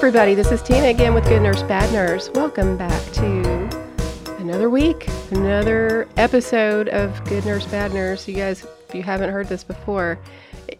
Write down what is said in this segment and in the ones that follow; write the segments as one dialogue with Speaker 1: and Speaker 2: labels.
Speaker 1: Everybody. This is Tina again with Good Nurse Bad Nurse. Welcome back to another week, another episode of Good Nurse Bad Nurse. You guys, if you haven't heard this before,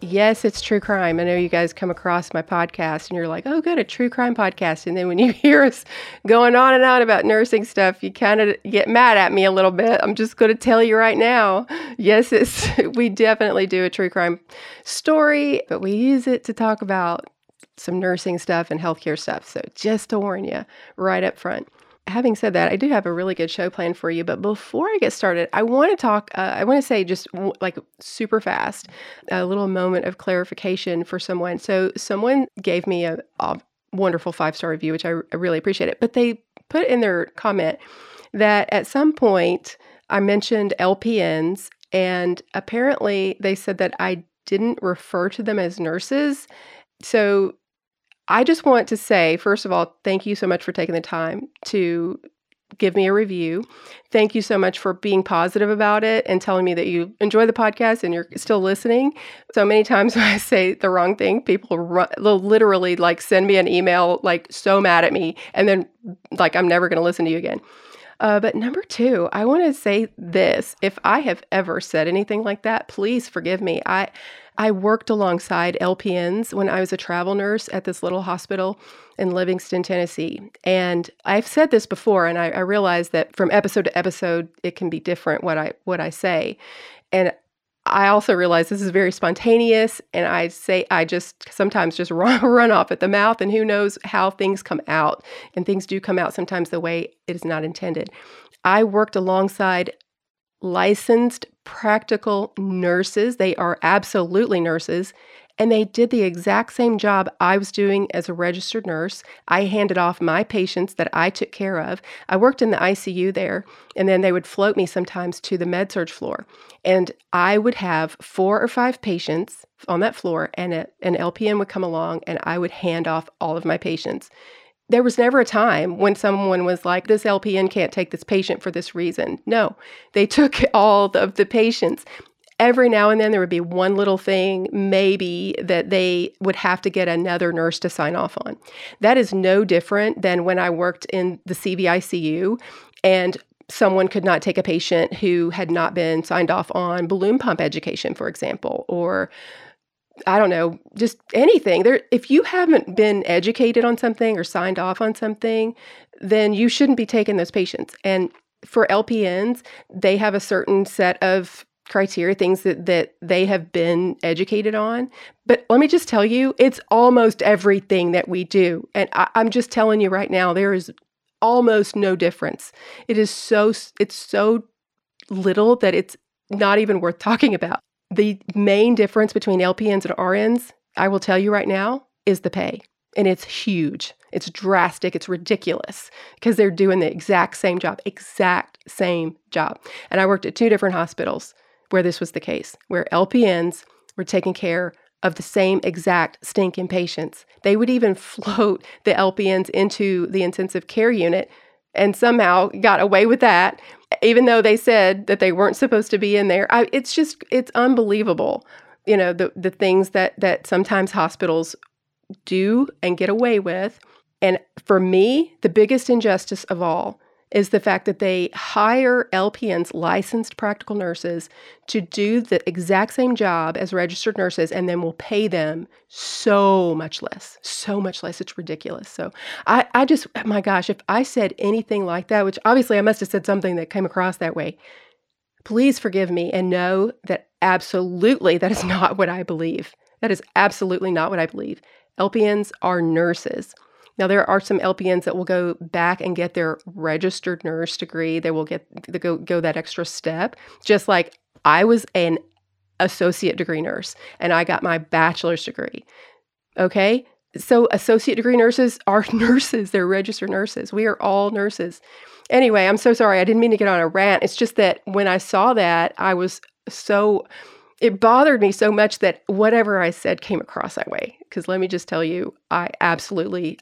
Speaker 1: yes, it's true crime. I know you guys come across my podcast and you're like, oh, good, a true crime podcast. And then when you hear us going on and on about nursing stuff, you kind of get mad at me a little bit. I'm just going to tell you right now yes, it's, we definitely do a true crime story, but we use it to talk about some nursing stuff and healthcare stuff. So just to warn you right up front. Having said that, I do have a really good show plan for you. But before I get started, I want to talk, uh, I want to say just w- like super fast, a little moment of clarification for someone. So, someone gave me a, a wonderful five star review, which I, I really appreciate it. But they put in their comment that at some point I mentioned LPNs, and apparently they said that I didn't refer to them as nurses. So I just want to say, first of all, thank you so much for taking the time to give me a review. Thank you so much for being positive about it and telling me that you enjoy the podcast and you're still listening. So many times when I say the wrong thing, people they'll literally like send me an email like so mad at me and then like I'm never going to listen to you again. Uh, but number two, I want to say this: if I have ever said anything like that, please forgive me. I I worked alongside LPNs when I was a travel nurse at this little hospital in Livingston, Tennessee. And I've said this before, and I, I realize that from episode to episode, it can be different what I what I say. And I also realize this is very spontaneous, and I say I just sometimes just run, run off at the mouth, and who knows how things come out. And things do come out sometimes the way it is not intended. I worked alongside licensed practical nurses. They are absolutely nurses. And they did the exact same job I was doing as a registered nurse. I handed off my patients that I took care of. I worked in the ICU there, and then they would float me sometimes to the med surg floor. And I would have four or five patients on that floor, and a, an LPN would come along, and I would hand off all of my patients there was never a time when someone was like, this LPN can't take this patient for this reason. No, they took all of the patients. Every now and then there would be one little thing, maybe, that they would have to get another nurse to sign off on. That is no different than when I worked in the CVICU and someone could not take a patient who had not been signed off on balloon pump education, for example, or I don't know, just anything. There if you haven't been educated on something or signed off on something, then you shouldn't be taking those patients. And for LPNs, they have a certain set of criteria, things that that they have been educated on. But let me just tell you, it's almost everything that we do. And I, I'm just telling you right now, there is almost no difference. It is so it's so little that it's not even worth talking about. The main difference between LPNs and RNs, I will tell you right now, is the pay. And it's huge. It's drastic. It's ridiculous because they're doing the exact same job, exact same job. And I worked at two different hospitals where this was the case, where LPNs were taking care of the same exact stinking patients. They would even float the LPNs into the intensive care unit and somehow got away with that even though they said that they weren't supposed to be in there. I, it's just it's unbelievable, you know, the the things that that sometimes hospitals do and get away with. And for me, the biggest injustice of all is the fact that they hire LPNs, licensed practical nurses, to do the exact same job as registered nurses and then will pay them so much less. So much less. It's ridiculous. So I, I just, oh my gosh, if I said anything like that, which obviously I must have said something that came across that way, please forgive me and know that absolutely that is not what I believe. That is absolutely not what I believe. LPNs are nurses. Now there are some LPNs that will go back and get their registered nurse degree. They will get they go go that extra step. Just like I was an associate degree nurse and I got my bachelor's degree. Okay? So associate degree nurses are nurses. They're registered nurses. We are all nurses. Anyway, I'm so sorry. I didn't mean to get on a rant. It's just that when I saw that, I was so it bothered me so much that whatever I said came across that way. Because let me just tell you, I absolutely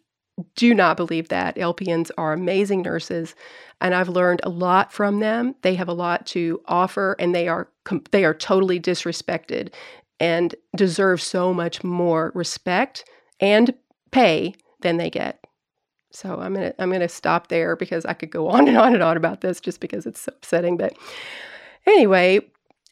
Speaker 1: do not believe that. LPNs are amazing nurses, and I've learned a lot from them. They have a lot to offer, and they are they are totally disrespected and deserve so much more respect and pay than they get. So I'm gonna I'm gonna stop there because I could go on and on and on about this just because it's so upsetting. But anyway,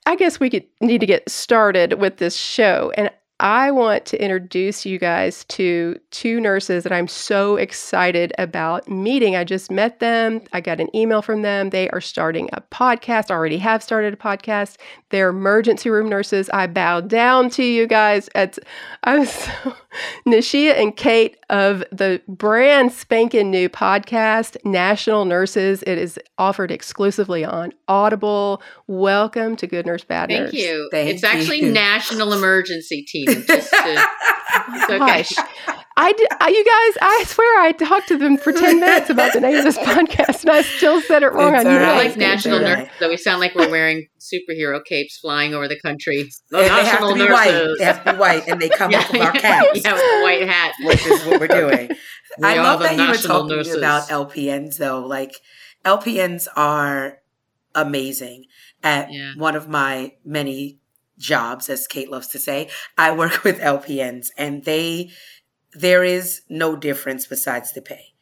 Speaker 1: I guess we could need to get started with this show. And I want to introduce you guys to two nurses that I'm so excited about meeting. I just met them. I got an email from them. They are starting a podcast, already have started a podcast. They're emergency room nurses. I bow down to you guys. It's, I was so, Nashia and Kate of the brand spanking new podcast, National Nurses. It is offered exclusively on Audible. Welcome to Good Nurse Bad
Speaker 2: Nurse.
Speaker 1: Thank
Speaker 2: you.
Speaker 1: Thank
Speaker 2: it's you. actually National Emergency Team. Just to,
Speaker 1: okay. I, I, you guys, I swear I talked to them for 10 minutes about the name of this podcast and I still said it wrong.
Speaker 2: It's I right. like national nurses, so we sound like we're wearing superhero capes flying over the country.
Speaker 3: Oh, they have to be nurses. white. They have to be white and they come yeah, up with our caps.
Speaker 2: Yeah, with white hat.
Speaker 3: Which is what we're doing. I love that you were talking nurses. about LPNs though. Like LPNs are amazing at yeah. one of my many jobs, as Kate loves to say. I work with LPNs and they there is no difference besides the pay.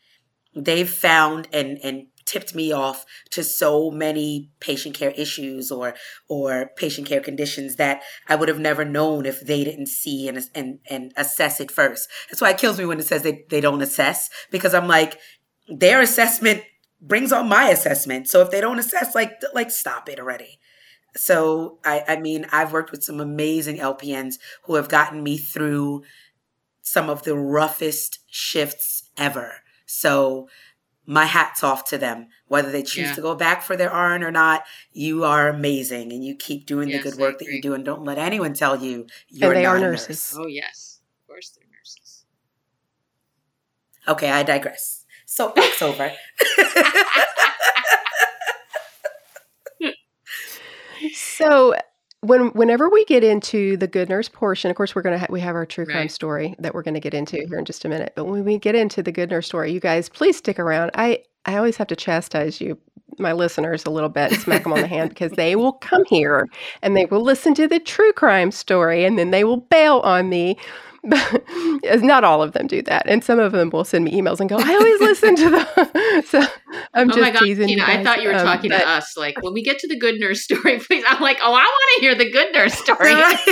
Speaker 3: They've found and and tipped me off to so many patient care issues or or patient care conditions that I would have never known if they didn't see and and and assess it first. That's why it kills me when it says they, they don't assess because I'm like their assessment brings on my assessment. So if they don't assess like like stop it already. So I I mean I've worked with some amazing LPNs who have gotten me through some of the roughest shifts ever. So my hat's off to them. Whether they choose yeah. to go back for their RN or not, you are amazing and you keep doing yes, the good work that you do and don't let anyone tell you you're and they not are nurses. Nurse.
Speaker 2: Oh yes. Of course they're nurses.
Speaker 3: Okay, I digress. So it's over.
Speaker 1: so when whenever we get into the good nurse portion, of course, we're gonna ha- we have our true crime Right. story that we're gonna get into mm-hmm. here in just a minute. But when we get into the good nurse story, you guys please stick around. I I always have to chastise you, my listeners, a little bit, smack them on the hand because they will come here and they will listen to the true crime story and then they will bail on me not all of them do that, and some of them will send me emails and go, "I always listen to the." so I'm oh just my God, teasing
Speaker 2: Tina, I thought you were um, talking but, to us. Like when we get to the good nurse story, please. I'm like, oh, I want to hear the good nurse story. That's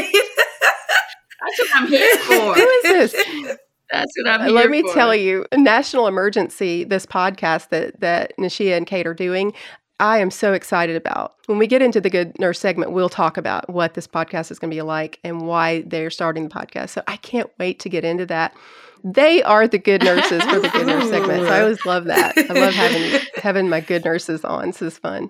Speaker 2: what I'm here for.
Speaker 1: Who is this?
Speaker 2: That's what I'm here for.
Speaker 1: Let me
Speaker 2: for.
Speaker 1: tell you, National Emergency, this podcast that that Nashia and Kate are doing, I am so excited about. When we get into the good nurse segment, we'll talk about what this podcast is going to be like and why they're starting the podcast. So I can't wait to get into that. They are the good nurses for the good nurse segment. So I always love that. I love having having my good nurses on. This is fun.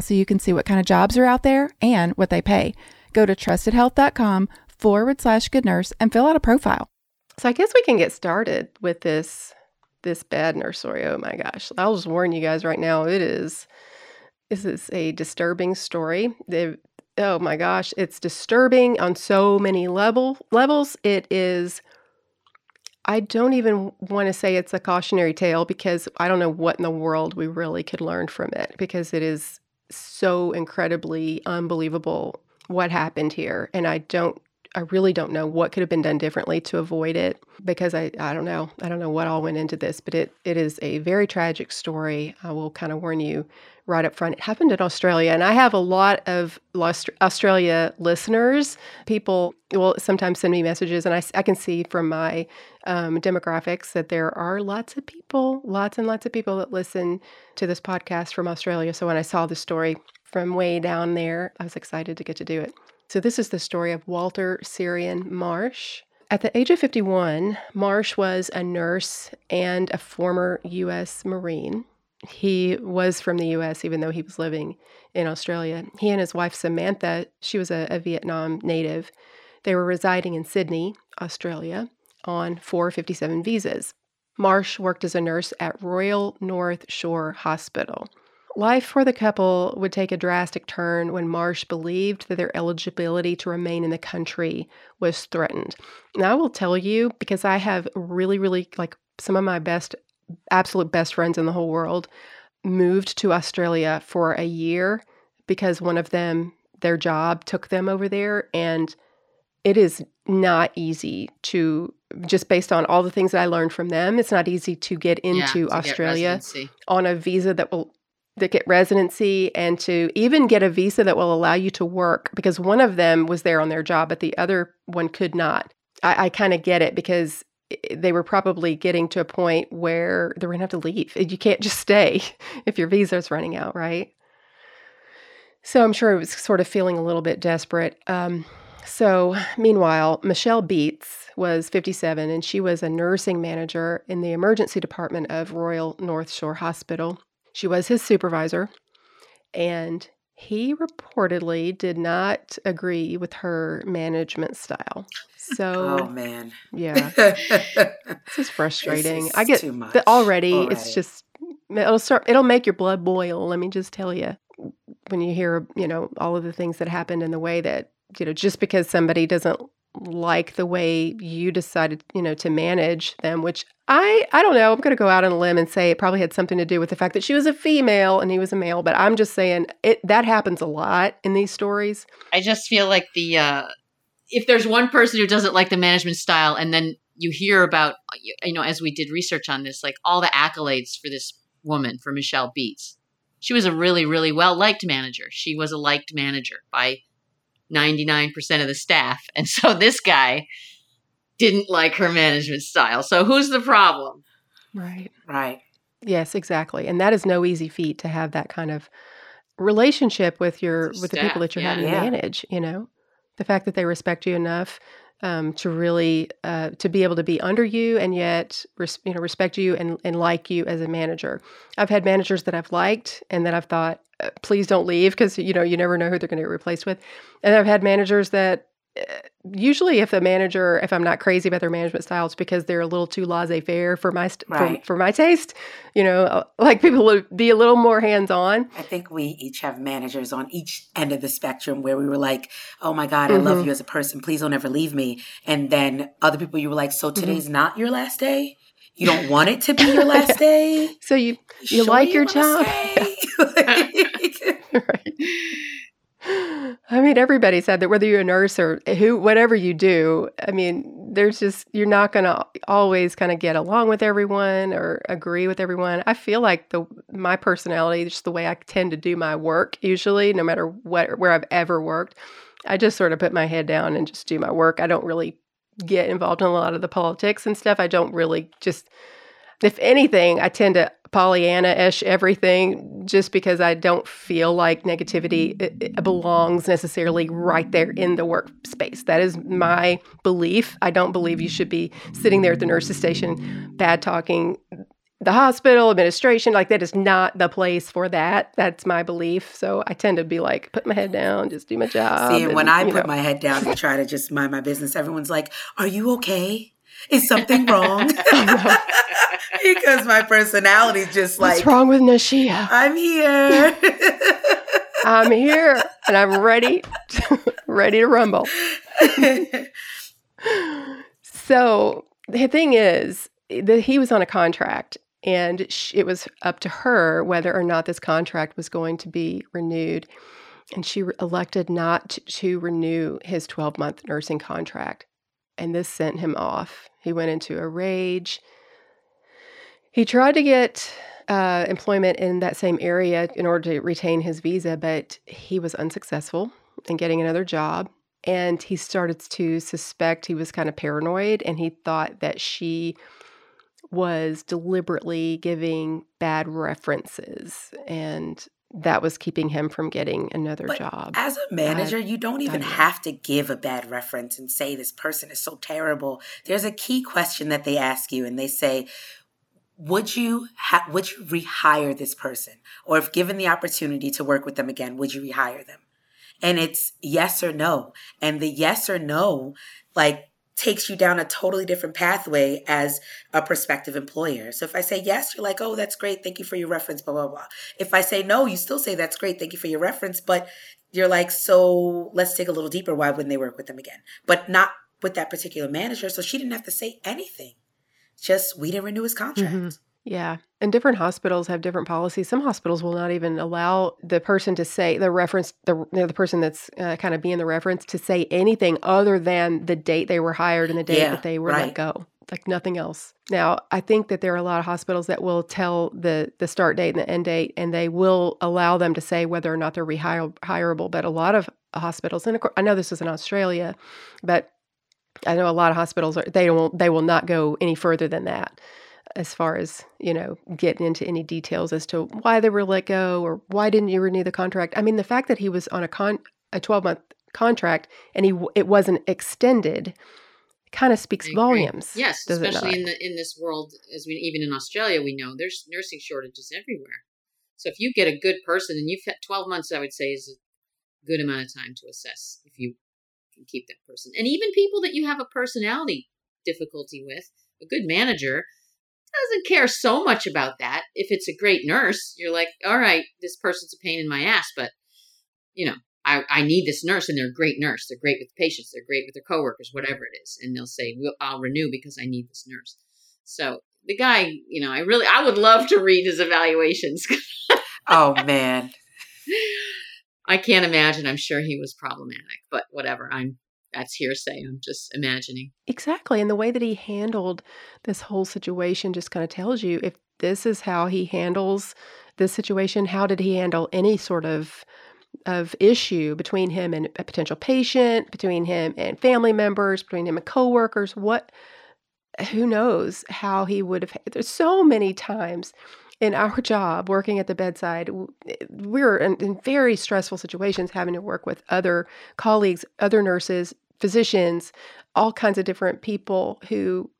Speaker 4: so you can see what kind of jobs are out there and what they pay. Go to trustedhealth.com forward slash good nurse and fill out a profile.
Speaker 1: So I guess we can get started with this this bad nurse story. Oh my gosh. I'll just warn you guys right now, it is this is a disturbing story. They, oh my gosh, it's disturbing on so many level levels. It is I don't even want to say it's a cautionary tale because I don't know what in the world we really could learn from it because it is so incredibly unbelievable what happened here. And I don't, I really don't know what could have been done differently to avoid it because I, I don't know. I don't know what all went into this, but it, it is a very tragic story. I will kind of warn you right up front. It happened in Australia, and I have a lot of Australia listeners. People will sometimes send me messages, and I, I can see from my um, demographics that there are lots of people, lots and lots of people that listen to this podcast from Australia. So when I saw the story from way down there, I was excited to get to do it. So, this is the story of Walter Syrian Marsh. At the age of 51, Marsh was a nurse and a former U.S. Marine. He was from the U.S., even though he was living in Australia. He and his wife, Samantha, she was a, a Vietnam native, they were residing in Sydney, Australia, on 457 visas. Marsh worked as a nurse at Royal North Shore Hospital. Life for the couple would take a drastic turn when Marsh believed that their eligibility to remain in the country was threatened. And I will tell you because I have really, really like some of my best, absolute best friends in the whole world moved to Australia for a year because one of them, their job took them over there. And it is not easy to just based on all the things that I learned from them, it's not easy to get into yeah, to Australia on a visa that will to get residency and to even get a visa that will allow you to work because one of them was there on their job, but the other one could not. I, I kind of get it because they were probably getting to a point where they're going to have to leave. You can't just stay if your visa is running out, right? So I'm sure it was sort of feeling a little bit desperate. Um, so, meanwhile, Michelle Beets was 57 and she was a nursing manager in the emergency department of Royal North Shore Hospital. She was his supervisor, and he reportedly did not agree with her management style. Oh, so,
Speaker 3: oh man,
Speaker 1: yeah, this is frustrating. This is I get that already, already. It's just it'll start. It'll make your blood boil. Let me just tell you when you hear you know all of the things that happened in the way that you know just because somebody doesn't like the way you decided, you know, to manage them, which I I don't know. I'm going to go out on a limb and say it probably had something to do with the fact that she was a female and he was a male, but I'm just saying it that happens a lot in these stories.
Speaker 2: I just feel like the uh if there's one person who doesn't like the management style and then you hear about you know as we did research on this like all the accolades for this woman for Michelle Beets. She was a really really well liked manager. She was a liked manager by 99% of the staff. And so this guy didn't like her management style. So who's the problem?
Speaker 1: Right.
Speaker 3: Right.
Speaker 1: Yes, exactly. And that is no easy feat to have that kind of relationship with your with the people that you're yeah. having to manage, you know. The fact that they respect you enough um, to really uh, to be able to be under you and yet res- you know respect you and, and like you as a manager. I've had managers that I've liked and that I've thought, uh, please don't leave because you know you never know who they're going to get replaced with. And I've had managers that usually if a manager if i'm not crazy about their management style it's because they're a little too laissez-faire for my st- right. for, for, my taste you know uh, like people would be a little more hands-on.
Speaker 3: I think we each have managers on each end of the spectrum where we were like oh my god i mm-hmm. love you as a person. Please don't ever leave me. And then other people you were like so mm-hmm. today's mm-hmm. not your last day? You don't want it to be your last day?
Speaker 1: So you you, sure like you your job? right I mean, everybody said that whether you're a nurse or who, whatever you do, I mean, there's just, you're not going to always kind of get along with everyone or agree with everyone. I feel like the, my personality, just the way I tend to do my work usually, no matter what, where I've ever worked, I just sort of put my head down and just do my work. I don't really get involved in a lot of the politics and stuff. I don't really just, if anything, I tend to Pollyanna ish everything just because I don't feel like negativity uh, uh, belongs necessarily right there in the workspace. That is my belief. I don't believe you should be sitting there at the nurse's station bad talking the hospital administration like that is not the place for that that's my belief so i tend to be like put my head down just do my job
Speaker 3: see and, when i put know. my head down and try to just mind my business everyone's like are you okay is something wrong? because my personality is just like
Speaker 1: What's wrong with Nashia?
Speaker 3: I'm here.
Speaker 1: I'm here and I'm ready ready to rumble. so the thing is that he was on a contract and it was up to her whether or not this contract was going to be renewed. and she elected not to renew his 12 month nursing contract. And this sent him off. He went into a rage. He tried to get uh, employment in that same area in order to retain his visa, but he was unsuccessful in getting another job. And he started to suspect he was kind of paranoid and he thought that she was deliberately giving bad references and that was keeping him from getting another
Speaker 3: but
Speaker 1: job.
Speaker 3: As a manager, I, you don't even have to give a bad reference and say this person is so terrible. There's a key question that they ask you and they say, would you ha- would you rehire this person or if given the opportunity to work with them again would you rehire them and it's yes or no and the yes or no like takes you down a totally different pathway as a prospective employer. So if I say yes, you're like, oh, that's great. Thank you for your reference, blah, blah, blah. If I say no, you still say that's great. Thank you for your reference. But you're like, so let's take a little deeper. Why wouldn't they work with them again? But not with that particular manager. So she didn't have to say anything. Just we didn't renew his contract. Mm-hmm.
Speaker 1: Yeah. And different hospitals have different policies. Some hospitals will not even allow the person to say the reference, the, you know, the person that's uh, kind of being the reference to say anything other than the date they were hired and the date yeah, that they were right. let go. Like nothing else. Now, I think that there are a lot of hospitals that will tell the the start date and the end date, and they will allow them to say whether or not they're rehireable. But a lot of hospitals, and of course, I know this is in Australia, but I know a lot of hospitals are they will they will not go any further than that as far as you know getting into any details as to why they were let go or why didn't you renew the contract. I mean the fact that he was on a con a 12 month contract and he it wasn't extended kind of speaks volumes
Speaker 2: yes especially in the in this world as we even in australia we know there's nursing shortages everywhere. So if you get a good person and you've had 12 months i would say is a good amount of time to assess if you can keep that person. And even people that you have a personality difficulty with a good manager doesn't care so much about that. If it's a great nurse, you're like, all right, this person's a pain in my ass, but you know, I, I need this nurse and they're a great nurse. They're great with patients. They're great with their coworkers, whatever it is. And they'll say, well, I'll renew because I need this nurse. So the guy, you know, I really, I would love to read his evaluations.
Speaker 3: oh man.
Speaker 2: I can't imagine. I'm sure he was problematic, but whatever. I'm that's hearsay. I'm just imagining.
Speaker 1: Exactly. And the way that he handled this whole situation just kind of tells you if this is how he handles this situation, how did he handle any sort of of issue between him and a potential patient, between him and family members, between him and coworkers, what who knows how he would have there's so many times in our job working at the bedside eh, we're in, in, very stressful situations having to work with other colleagues other nurses physicians all kinds of different people who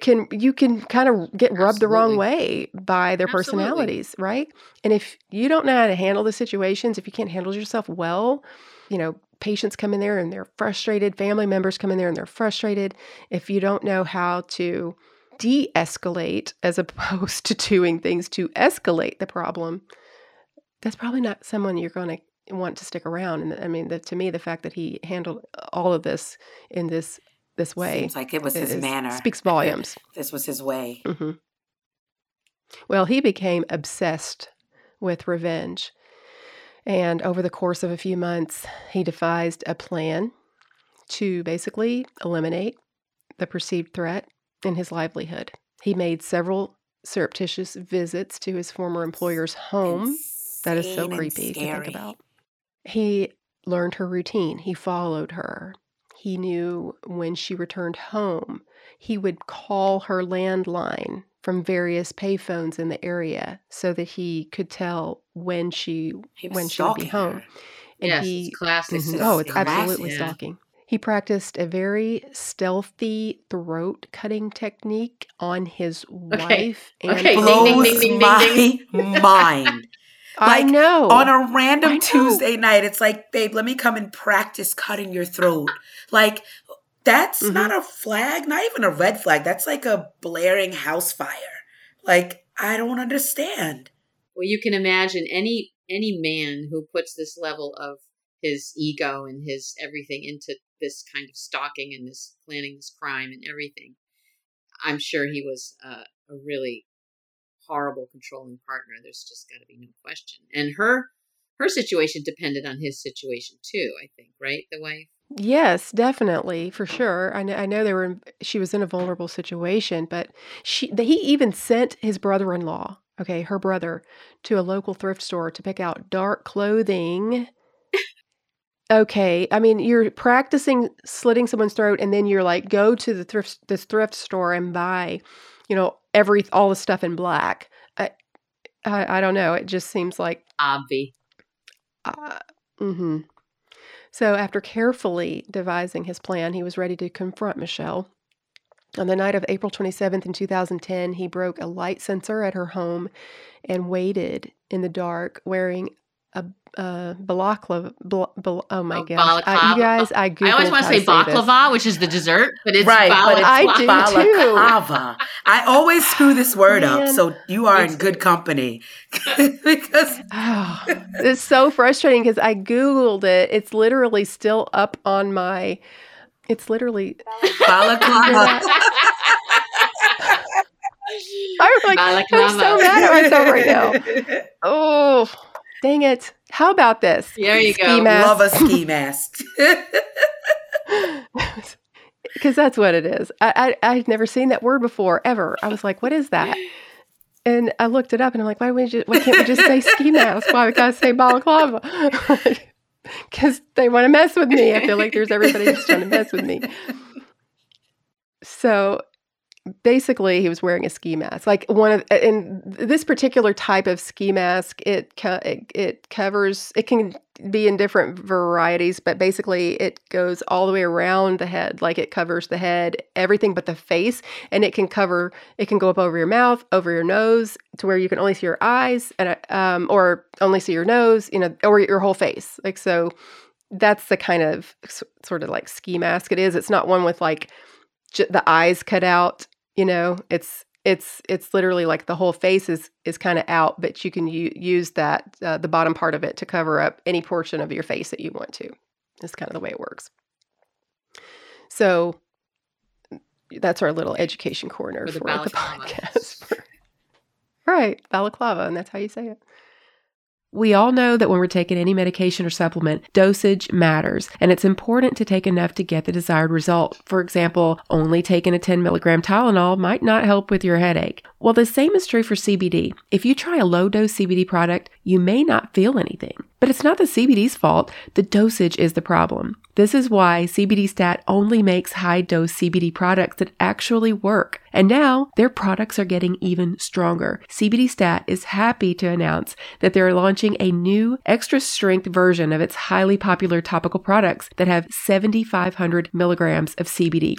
Speaker 1: can you can kind of get rubbed the wrong way by their Absolutely. personalities right? And if you don't know how to handle the situations if you can't handle yourself well you know patients come in there and they're frustrated family members come in there and they're frustrated. If you don't know how to de escalate as opposed to doing things to escalate the problem, that's probably not someone you're going to want to stick around. And I mean, the, to me, the fact that he handled all of this in this this way
Speaker 3: seems like it was his manner
Speaker 1: speaks volumes.
Speaker 3: This was his way.
Speaker 1: Mm-hmm. Well, he became obsessed with revenge. And over the course of a few months, he devised a plan to basically eliminate the perceived threat in his livelihood. He made several surreptitious visits to his former employer's home. Insane that is so creepy to think about. He learned her routine, he followed her. He knew when she returned home. He would call her landline from various payphones in the area so that he could tell when she when she would be home. Her.
Speaker 2: And yes, he, classic.
Speaker 1: Mm-hmm, oh, it's absolutely yeah. stalking. He practiced a very stealthy throat cutting technique on his
Speaker 2: okay.
Speaker 1: wife
Speaker 2: and okay. blows ding, ding, ding,
Speaker 3: my mind.
Speaker 1: Like, I know.
Speaker 3: On a random Tuesday night, it's like, babe, let me come and practice cutting your throat. like, that's mm-hmm. not a flag, not even a red flag. That's like a blaring house fire. Like, I don't understand.
Speaker 2: Well, you can imagine any any man who puts this level of his ego and his everything into this kind of stalking and this planning this crime and everything. I'm sure he was uh, a really horrible controlling partner. There's just got to be no question. And her her situation depended on his situation too. I think, right? The wife.
Speaker 1: Yes, definitely, for sure. I know, I know they were. She was in a vulnerable situation, but she. He even sent his brother-in-law, okay, her brother, to a local thrift store to pick out dark clothing. Okay, I mean, you're practicing slitting someone's throat, and then you're like, go to the thrift this thrift store and buy, you know, every all the stuff in black. I, I, I don't know. It just seems like
Speaker 2: obvi.
Speaker 1: Uh, mm-hmm. So, after carefully devising his plan, he was ready to confront Michelle. On the night of April 27th in 2010, he broke a light sensor at her home and waited in the dark wearing a uh, balaclava. Bal- bal- oh my oh, gosh! I, you guys, I Googled
Speaker 2: I always want to say baklava, which is the dessert, but it's right.
Speaker 3: But
Speaker 2: it's
Speaker 3: I do balaclava. too. I always screw this word Man. up, so you are in good company because
Speaker 1: oh, it's so frustrating because I googled it. It's literally still up on my. It's literally balaclava. I'm like, I'm so mad at myself right now. Oh, dang it. How about this?
Speaker 2: There you ski go.
Speaker 3: Mask. Love a ski mask.
Speaker 1: Because that's what it is. I, I I've never seen that word before ever. I was like, what is that? And I looked it up, and I'm like, why we just, why can't we just say ski mask? Why we gotta say balaclava? Because they want to mess with me. I feel like there's everybody just trying to mess with me. So basically he was wearing a ski mask like one of in this particular type of ski mask it it, it covers it can be in different varieties but basically it goes all the way around the head like it covers the head everything but the face and it can cover it can go up over your mouth over your nose to where you can only see your eyes and um or only see your nose you know or your whole face like so that's the kind of sort of like ski mask it is. It's not one with like the eyes cut out you know it's it's it's literally like the whole face is is kind of out but you can u- use that uh, the bottom part of it to cover up any portion of your face that you want to. It's kind of the way it works. So that's our little education corner for the, for the podcast right balaclava and that's how you say it we all know that when we're taking any medication or supplement, dosage matters, and it's important to take enough to get the desired result. For example, only taking a 10 milligram Tylenol might not help with your headache. Well, the same is true for CBD. If you try a low dose CBD product, you may not feel anything. But it's not the CBD's fault, the dosage is the problem. This is why CBD Stat only makes high dose CBD products that actually work. And now their products are getting even stronger. CBD Stat is happy to announce that they're launching a new extra strength version of its highly popular topical products that have 7,500 milligrams of CBD.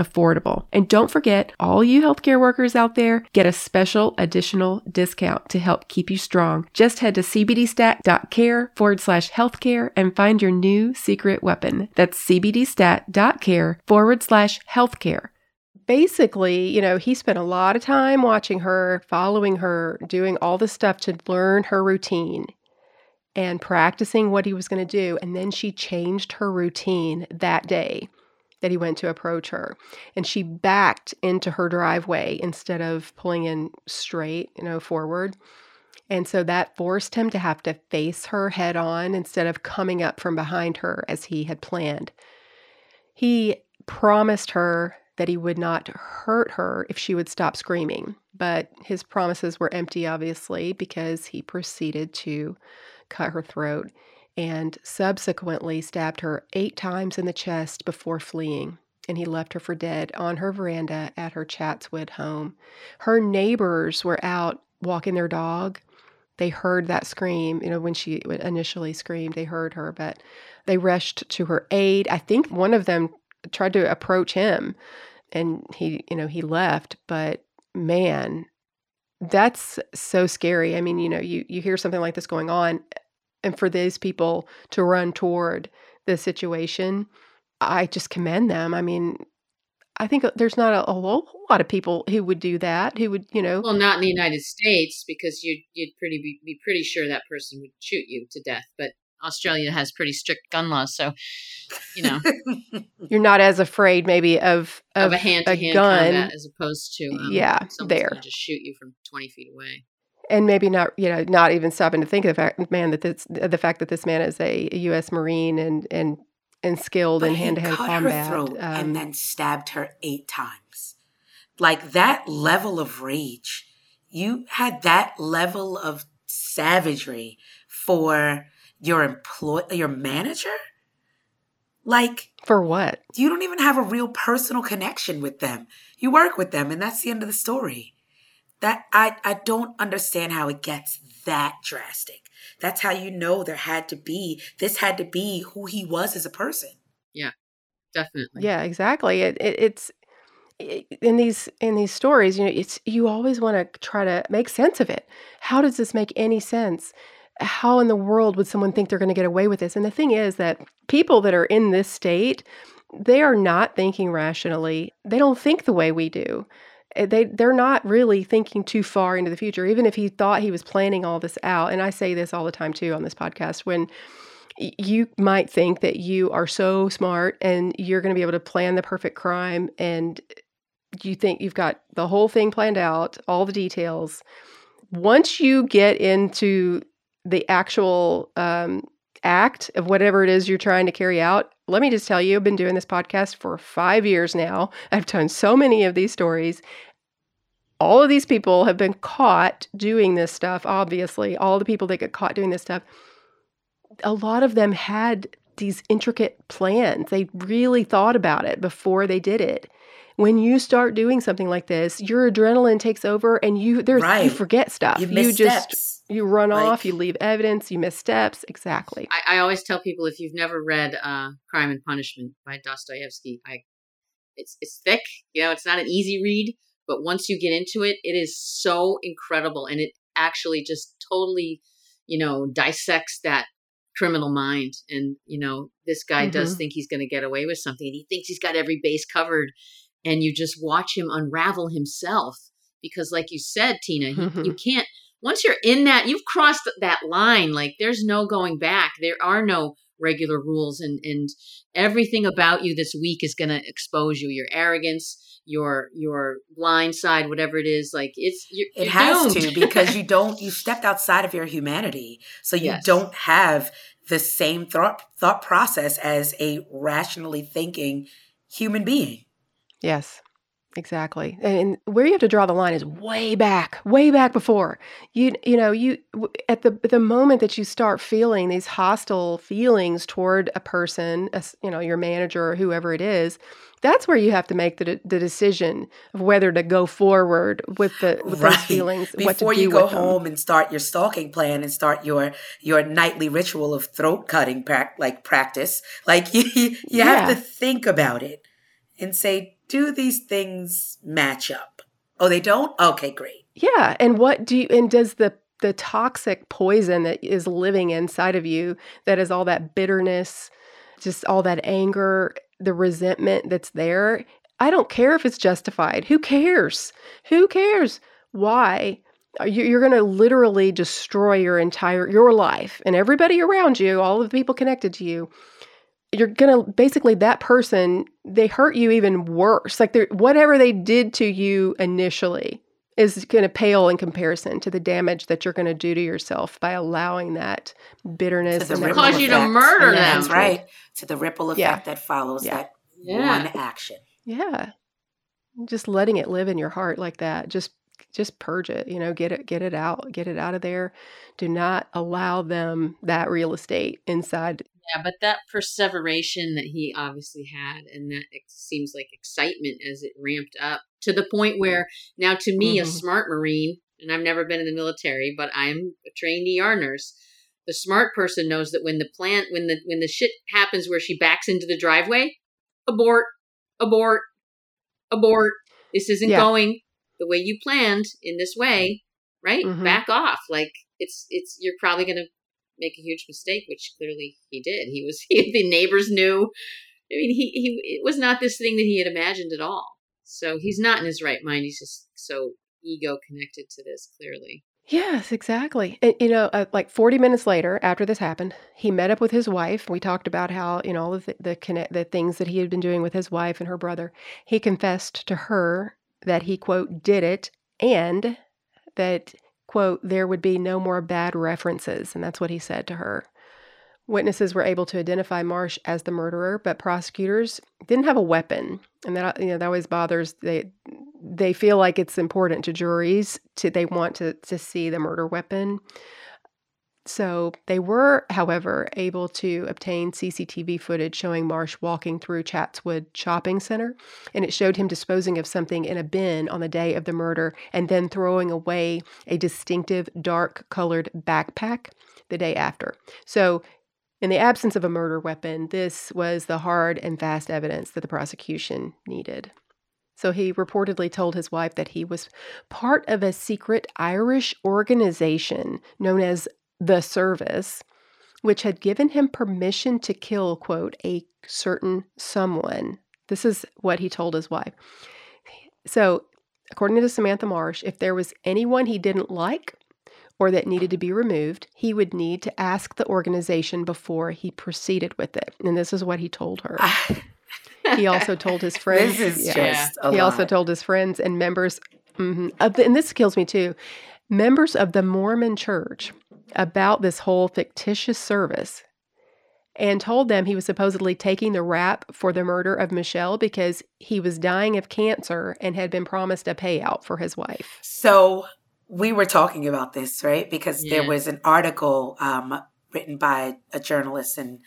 Speaker 1: affordable. And don't forget, all you healthcare workers out there get a special additional discount to help keep you strong. Just head to cbdstat.care forward slash healthcare and find your new secret weapon. That's cbdstat.care forward slash healthcare basically, you know, he spent a lot of time watching her, following her, doing all the stuff to learn her routine and practicing what he was going to do. And then she changed her routine that day that he went to approach her. And she backed into her driveway instead of pulling in straight, you know, forward. And so that forced him to have to face her head on instead of coming up from behind her as he had planned. He promised her that he would not hurt her if she would stop screaming, but his promises were empty, obviously, because he proceeded to cut her throat and subsequently stabbed her eight times in the chest before fleeing. And he left her for dead on her veranda at her Chatswood home. Her neighbors were out walking their dog. They heard that scream, you know, when she initially screamed, they heard her, but they rushed to her aid. I think one of them tried to approach him and he, you know, he left, but man, that's so scary. I mean, you know, you you hear something like this going on and for these people to run toward the situation, I just commend them. I mean, I think uh, there's not a, a whole lot of people who would do that. Who would, you know?
Speaker 2: Well, not in the United States because you'd you'd pretty be, be pretty sure that person would shoot you to death. But Australia has pretty strict gun laws, so you know
Speaker 1: you're not as afraid maybe of of, of
Speaker 2: a hand to hand combat as opposed to um,
Speaker 1: yeah there
Speaker 2: just shoot you from twenty feet away.
Speaker 1: And maybe not, you know, not even stopping to think of the fact, man, that this, the fact that this man is a U.S. Marine and and and skilled but in hand to hand combat,
Speaker 3: um, and then stabbed her eight times. Like that level of rage, you had that level of savagery for your employ your manager? Like
Speaker 1: for what?
Speaker 3: You don't even have a real personal connection with them. You work with them and that's the end of the story. That I I don't understand how it gets that drastic. That's how you know there had to be this had to be who he was as a person.
Speaker 2: Yeah. Definitely.
Speaker 1: Yeah, exactly. It, it it's in these in these stories, you know, it's you always want to try to make sense of it. How does this make any sense? how in the world would someone think they're going to get away with this? And the thing is that people that are in this state, they are not thinking rationally. They don't think the way we do. Eh, they they're not really thinking too far into the future. Even if he thought he was planning all this out, and I say this all the time too on this podcast when you might think that you are so smart and you're going to be able to plan the perfect crime and you think you've got the whole thing planned out, all the details. Once you get into the actual um, act of whatever it is you're trying to carry out. Let me just tell you, I've been doing this podcast for five years now. I've done so many of these stories. All of these people have been caught doing this stuff, obviously. All the people that get caught doing this stuff, a lot of them had these intricate plans. They really thought about it before they did it when you start doing something like this, your adrenaline takes over and you there's right. you forget stuff.
Speaker 3: You, you just steps.
Speaker 1: you run like, off, you leave evidence, you miss steps. Exactly.
Speaker 2: I, I always tell people if you've never read uh, Crime and Punishment by Dostoevsky, I it's it's thick, you know, it's not an easy read, but once you get into it, it is so incredible and it actually just totally, you know, dissects that criminal mind and you know this guy mm-hmm. does think he's going to get away with something and he thinks he's got every base covered and you just watch him unravel himself because like you said tina he, you can't once you're in that you've crossed that line like there's no going back. There are no regular rules and and everything about you this week is going to expose you. Your arrogance your your blind side whatever it is like it's you're,
Speaker 3: it
Speaker 2: you're
Speaker 3: has
Speaker 2: doomed.
Speaker 3: to because you don't you stepped outside of your humanity so you yes. don't have the same thought thought process as a rationally thinking human being
Speaker 1: Yes, exactly. And where you have to draw the line is way back, way back before. You you know, you at the the moment that you start feeling these hostile feelings toward a person, you know, your manager or whoever it is, that's where you have to make the the decision of whether to go forward with the with right. those feelings.
Speaker 3: Before you go home and start your stalking plan and start your your nightly ritual of throat cutting pra- like practice, like you you yeah. have to think about it and say, do these things match up? Oh, they don't? Okay, great.
Speaker 1: Yeah. And what do you, and does the, the toxic poison that is living inside of you, that is all that bitterness, just all that anger, the resentment that's there, I don't care if it's justified. Who cares? Who cares? Why? You're going to literally destroy your entire your life and everybody around you, all of the people connected to you you're gonna basically that person they hurt you even worse. Like whatever they did to you initially is going to pale in comparison to the damage that you're going to do to yourself by allowing that bitterness
Speaker 2: to and cause you to murder them
Speaker 3: that's right. To the ripple effect yeah. that follows yeah. that yeah. one action.
Speaker 1: Yeah. Just letting it live in your heart like that. Just just purge it you know get it get it out get it out of there. Do not allow them that real estate inside
Speaker 2: yeah, but that perseveration that he obviously had, and that it seems like excitement as it ramped up to the point where now, to me, mm-hmm. a smart Marine, and I've never been in the military, but I'm a trained ER nurse. The smart person knows that when the plant, when the when the shit happens where she backs into the driveway, abort, abort, abort. This isn't yeah. going the way you planned in this way, right? Mm-hmm. Back off. Like it's it's you're probably gonna make a huge mistake, which clearly he did. He was he, the neighbors knew. I mean, he he it was not this thing that he had imagined at all. So he's not in his right mind. He's just so ego connected to this clearly.
Speaker 1: Yes, exactly. And, you know, uh, like 40 minutes later, after this happened, he met up with his wife. We talked about how, you know, all the, the, connect, the things that he had been doing with his wife and her brother. He confessed to her that he, quote, did it and that, quote, there would be no more bad references. And that's what he said to her. Witnesses were able to identify Marsh as the murderer, but prosecutors didn't have a weapon, and that you know that always bothers they. They feel like it's important to juries to they want to to see the murder weapon. So they were, however, able to obtain CCTV footage showing Marsh walking through Chatswood Shopping Center, and it showed him disposing of something in a bin on the day of the murder and then throwing away a distinctive dark colored backpack the day after. So in the absence of a murder weapon, this was the hard and fast evidence that the prosecution needed. So he reportedly told his wife that he was part of a secret Irish organization known as the Service, which had given him permission to kill, quote, a certain someone. This is what he told his wife. So, according to Samantha Marsh, if there was anyone he didn't like, or that needed to be removed, he would need to ask the organization before he proceeded with it. And this is what he told her. he also told his friends.
Speaker 3: This is yeah, just
Speaker 1: He
Speaker 3: lot.
Speaker 1: also told his friends and members mm-hmm, of the, and this kills me too, members of the Mormon church about this whole fictitious service and told them he was supposedly taking the rap for the murder of Michelle because he was dying of cancer and had been promised a payout for his wife.
Speaker 3: So we were talking about this, right? Because yeah. there was an article um, written by a journalist in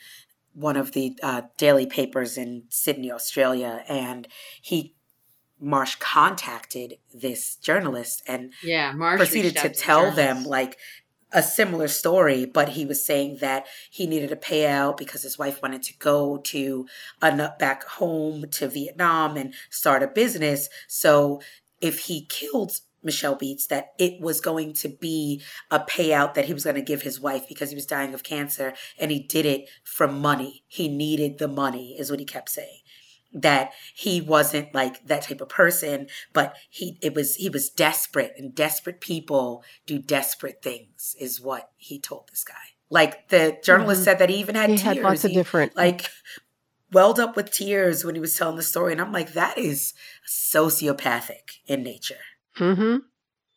Speaker 3: one of the uh, daily papers in Sydney, Australia, and he Marsh contacted this journalist and
Speaker 2: yeah, Marsh
Speaker 3: proceeded to tell the them like a similar story, but he was saying that he needed a payout because his wife wanted to go to a back home to Vietnam and start a business. So if he killed Michelle Beets that it was going to be a payout that he was going to give his wife because he was dying of cancer and he did it for money. He needed the money, is what he kept saying. That he wasn't like that type of person, but he it was he was desperate and desperate people do desperate things, is what he told this guy. Like the journalist mm-hmm. said that he even had
Speaker 1: he
Speaker 3: tears.
Speaker 1: Had lots of different
Speaker 3: like welled up with tears when he was telling the story. And I'm like, that is sociopathic in nature.
Speaker 1: Mm-hmm.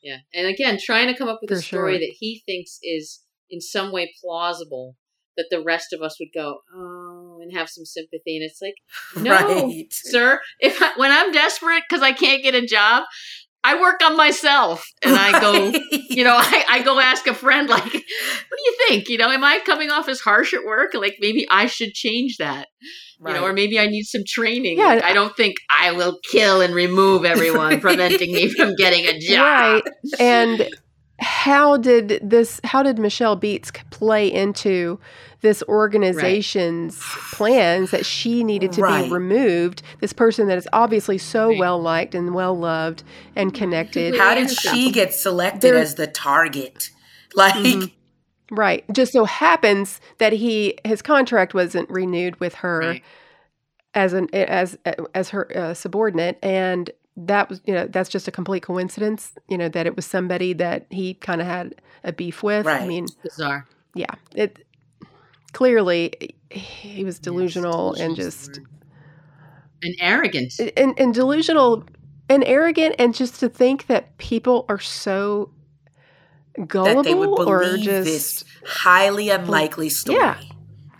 Speaker 2: Yeah. And again, trying to come up with For a story sure. that he thinks is in some way plausible that the rest of us would go, oh, and have some sympathy. And it's like, no, right. sir. If I, when I'm desperate because I can't get a job, I work on myself and I go, you know, I, I go ask a friend, like, what do you think? You know, am I coming off as harsh at work? Like, maybe I should change that. Right. You know, or maybe I need some training. Yeah, like, I don't think I will kill and remove everyone, preventing me from getting a job.
Speaker 1: Right. And how did this how did Michelle Beets play into this organization's right. plans that she needed to right. be removed this person that is obviously so right. well liked and well loved and connected
Speaker 3: how did she get selected there, as the target like mm-hmm.
Speaker 1: right just so happens that he his contract wasn't renewed with her as an as as her uh, subordinate and that was you know that's just a complete coincidence you know that it was somebody that he kind of had a beef with
Speaker 3: right.
Speaker 1: i mean
Speaker 2: bizarre
Speaker 1: yeah it clearly he was delusional yes, and just
Speaker 2: and arrogant
Speaker 1: and, and delusional and arrogant and just to think that people are so gullible that they would believe or just
Speaker 3: this highly unlikely story
Speaker 1: yeah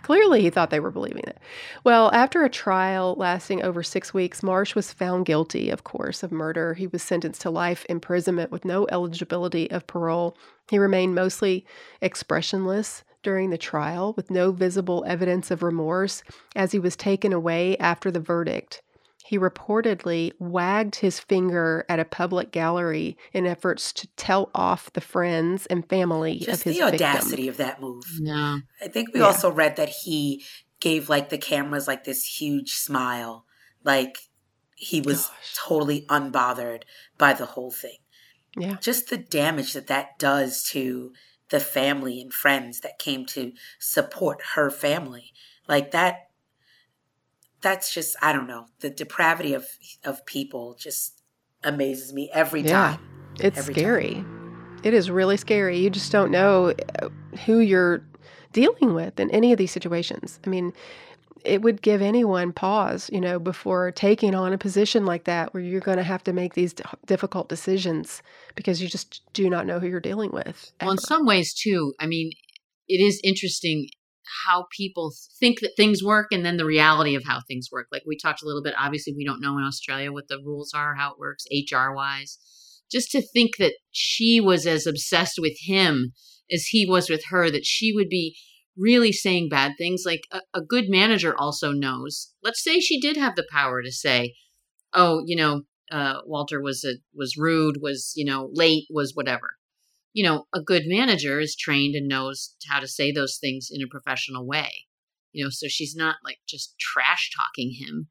Speaker 1: Clearly, he thought they were believing it. Well, after a trial lasting over six weeks, Marsh was found guilty, of course, of murder. He was sentenced to life imprisonment with no eligibility of parole. He remained mostly expressionless during the trial, with no visible evidence of remorse, as he was taken away after the verdict he reportedly wagged his finger at a public gallery in efforts to tell off the friends and family
Speaker 3: Just
Speaker 1: of his
Speaker 3: the audacity
Speaker 1: victim.
Speaker 3: of that move.
Speaker 2: Yeah.
Speaker 3: I think we yeah. also read that he gave like the cameras like this huge smile. Like he was Gosh. totally unbothered by the whole thing.
Speaker 1: Yeah.
Speaker 3: Just the damage that that does to the family and friends that came to support her family. Like that that's just I don't know. The depravity of of people just amazes me every yeah, time.
Speaker 1: It's every scary. Time. It is really scary. You just don't know uh, who you're dealing with in any of these situations. I mean, it would give anyone pause, you know, before taking on a position like that where you're going to have to make these difficult decisions because you just do not know who you're dealing with.
Speaker 2: Ever. Well, in some ways, too, I mean, it is interesting how people think that things work and then the reality of how things work. Like we talked a little bit, obviously, we don't know in Australia what the rules are, how it works, HR wise. Just to think that she was as obsessed with him as he was with her, that she would be really saying bad things. Like a, a good manager also knows. Let's say she did have the power to say, "Oh, you know, uh, Walter was a, was rude, was you know late, was whatever." You know, a good manager is trained and knows how to say those things in a professional way. You know, so she's not like just trash talking him.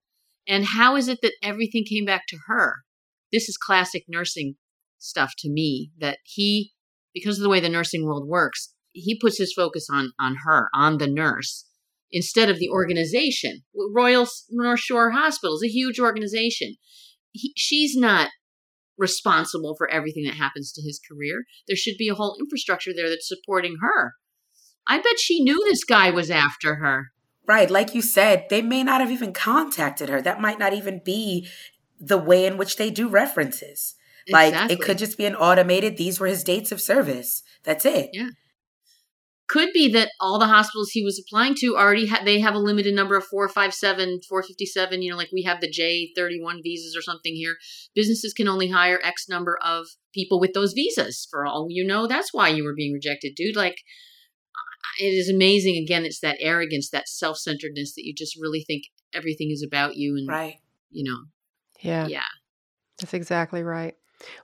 Speaker 2: And how is it that everything came back to her? This is classic nursing stuff to me that he because of the way the nursing world works, he puts his focus on on her, on the nurse, instead of the organization. Royal North Shore Hospital is a huge organization. He, she's not responsible for everything that happens to his career. There should be a whole infrastructure there that's supporting her. I bet she knew this guy was after her.
Speaker 3: Right, like you said, they may not have even contacted her. That might not even be the way in which they do references. Like it could just be an automated, these were his dates of service. That's it.
Speaker 2: Yeah could be that all the hospitals he was applying to already had they have a limited number of 457 457 you know like we have the j31 visas or something here. Businesses can only hire x number of people with those visas for all you know. That's why you were being rejected dude. Like it is amazing. Again it's that arrogance that self-centeredness that you just really think everything is about you and
Speaker 3: right.
Speaker 2: you know.
Speaker 1: Yeah.
Speaker 2: Yeah.
Speaker 1: That's exactly right.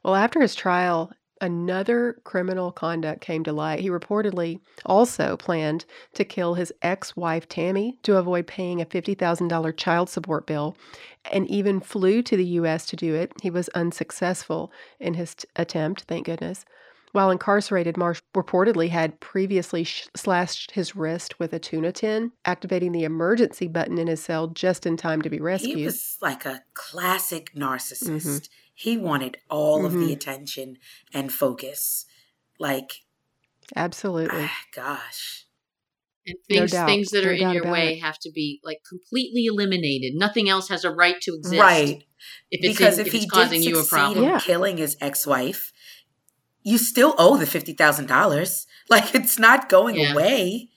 Speaker 1: Well after his trial another criminal conduct came to light. He reportedly also planned to kill his ex wife, Tammy, to avoid paying a $50,000 child support bill, and even flew to the U.S. to do it. He was unsuccessful in his t- attempt, thank goodness. While incarcerated, Marsh reportedly had previously sh- slashed his wrist with a tuna tin, activating the emergency button in his cell just in time to be rescued. He
Speaker 3: was like a classic narcissist. Mm-hmm. He wanted all mm-hmm. of the mm-hmm. attention and focus. Like,
Speaker 1: absolutely.
Speaker 3: Ah, gosh.
Speaker 2: And things, no things that no are in your way it. have to be like completely eliminated. Nothing else has a right to exist.
Speaker 3: Right. If because in, if, if he causing did you a problem, yeah. killing his ex-wife, you still owe the fifty thousand dollars. Like it's not going yeah. away.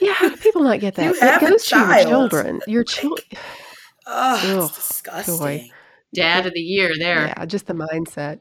Speaker 1: yeah, how do people not get that? You it goes to your children. Your children.
Speaker 3: Oh, it's disgusting. Boy
Speaker 2: dad of the year there.
Speaker 1: Yeah, just the mindset.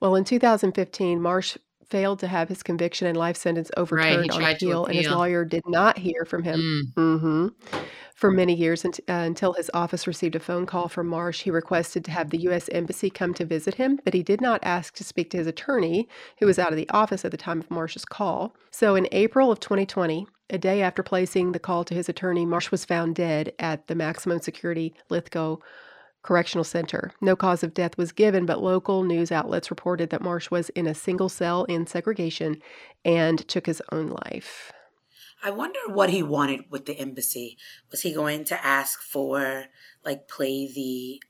Speaker 1: Well, in 2015, Marsh failed to have his conviction and life sentence overturned right, on appeal, appeal, and his lawyer did not hear from him mm. mm-hmm. for many years uh, until his office received a phone call from Marsh. He requested to have the U.S. Embassy come to visit him, but he did not ask to speak to his attorney, who was out of the office at the time of Marsh's call. So in April of 2020, a day after placing the call to his attorney, Marsh was found dead at the maximum security Lithgow Correctional Center. No cause of death was given, but local news outlets reported that Marsh was in a single cell in segregation and took his own life.
Speaker 3: I wonder what he wanted with the embassy. Was he going to ask for like play the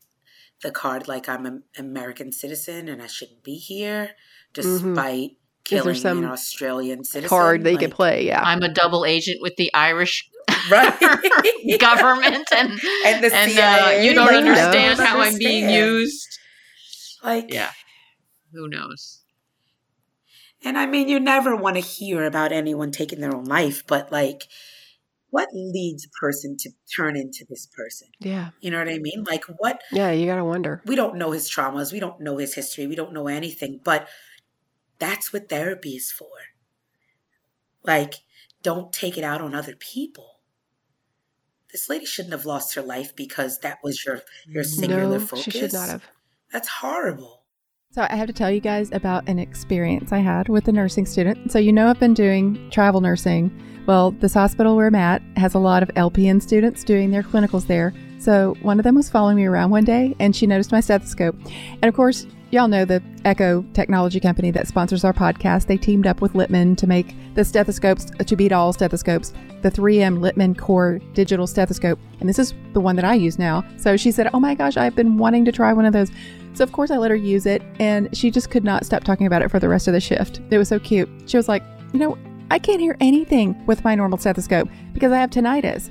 Speaker 3: the card like I'm an American citizen and I shouldn't be here despite mm-hmm. Killing an Australian citizen?
Speaker 1: Card they like, could play, yeah.
Speaker 2: I'm a double agent with the Irish right? government and and, the and uh, you don't understand how understand. I'm being used.
Speaker 3: Like,
Speaker 2: yeah, who knows?
Speaker 3: And I mean, you never want to hear about anyone taking their own life, but like, what leads a person to turn into this person?
Speaker 1: Yeah.
Speaker 3: You know what I mean? Like, what?
Speaker 1: Yeah, you got to wonder.
Speaker 3: We don't know his traumas. We don't know his history. We don't know anything, but that's what therapy is for. Like, don't take it out on other people this lady shouldn't have lost her life because that was your your singular
Speaker 1: no,
Speaker 3: focus.
Speaker 1: She should not have.
Speaker 3: That's horrible.
Speaker 4: So, I have to tell you guys about an experience I had with a nursing student. So, you know, I've been doing travel nursing. Well, this hospital where I'm at has a lot of LPN students doing their clinicals there. So, one of them was following me around one day and she noticed my stethoscope. And of course, y'all know the Eko technology company that sponsors our podcast. They teamed up with Littmann to make the stethoscopes uh, to beat all stethoscopes, the 3M Littmann Core digital stethoscope. And this is the one that I use now. So she said, Oh my gosh, I've been wanting to try one of those. So, of course, I let her use it, and she just could not stop talking about it for the rest of the shift. It was so cute. She was like, You know, I can't hear anything with my normal stethoscope because I have tinnitus.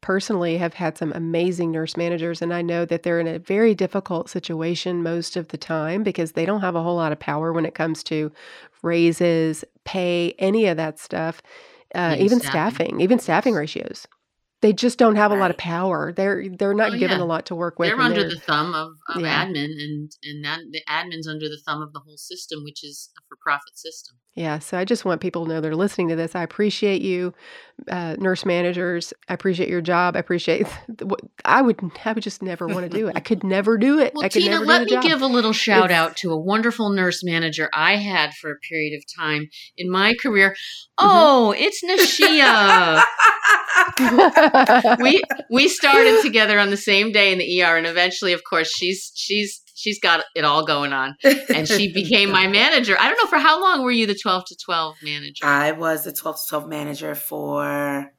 Speaker 1: personally have had some amazing nurse managers, and I know that they're in a very difficult situation most of the time because they don't have a whole lot of power when it comes to raises, pay, any of that stuff, uh, even staffing. staffing, even staffing ratios they just don't have right. a lot of power. They're they're not oh, given yeah. a lot to work with.
Speaker 2: They're under they're, the thumb of, of yeah. admin, and and that the admin's under the thumb of the whole system, which is a for profit system.
Speaker 1: Yeah. So I just want people to know they're listening to this. I appreciate you, uh, nurse managers. I appreciate your job. I appreciate. what I would I would just never want to do it. I could never do it.
Speaker 2: Well,
Speaker 1: I could
Speaker 2: Tina, let me
Speaker 1: job.
Speaker 2: give a little shout it's, out to a wonderful nurse manager I had for a period of time in my career. Mm-hmm. Oh, mm-hmm. it's Nashia. we we started together on the same day in the ER, and eventually, of course, she's she's she's got it all going on, and she became my manager. I don't know for how long were you the twelve to twelve manager?
Speaker 3: I was the twelve to twelve manager for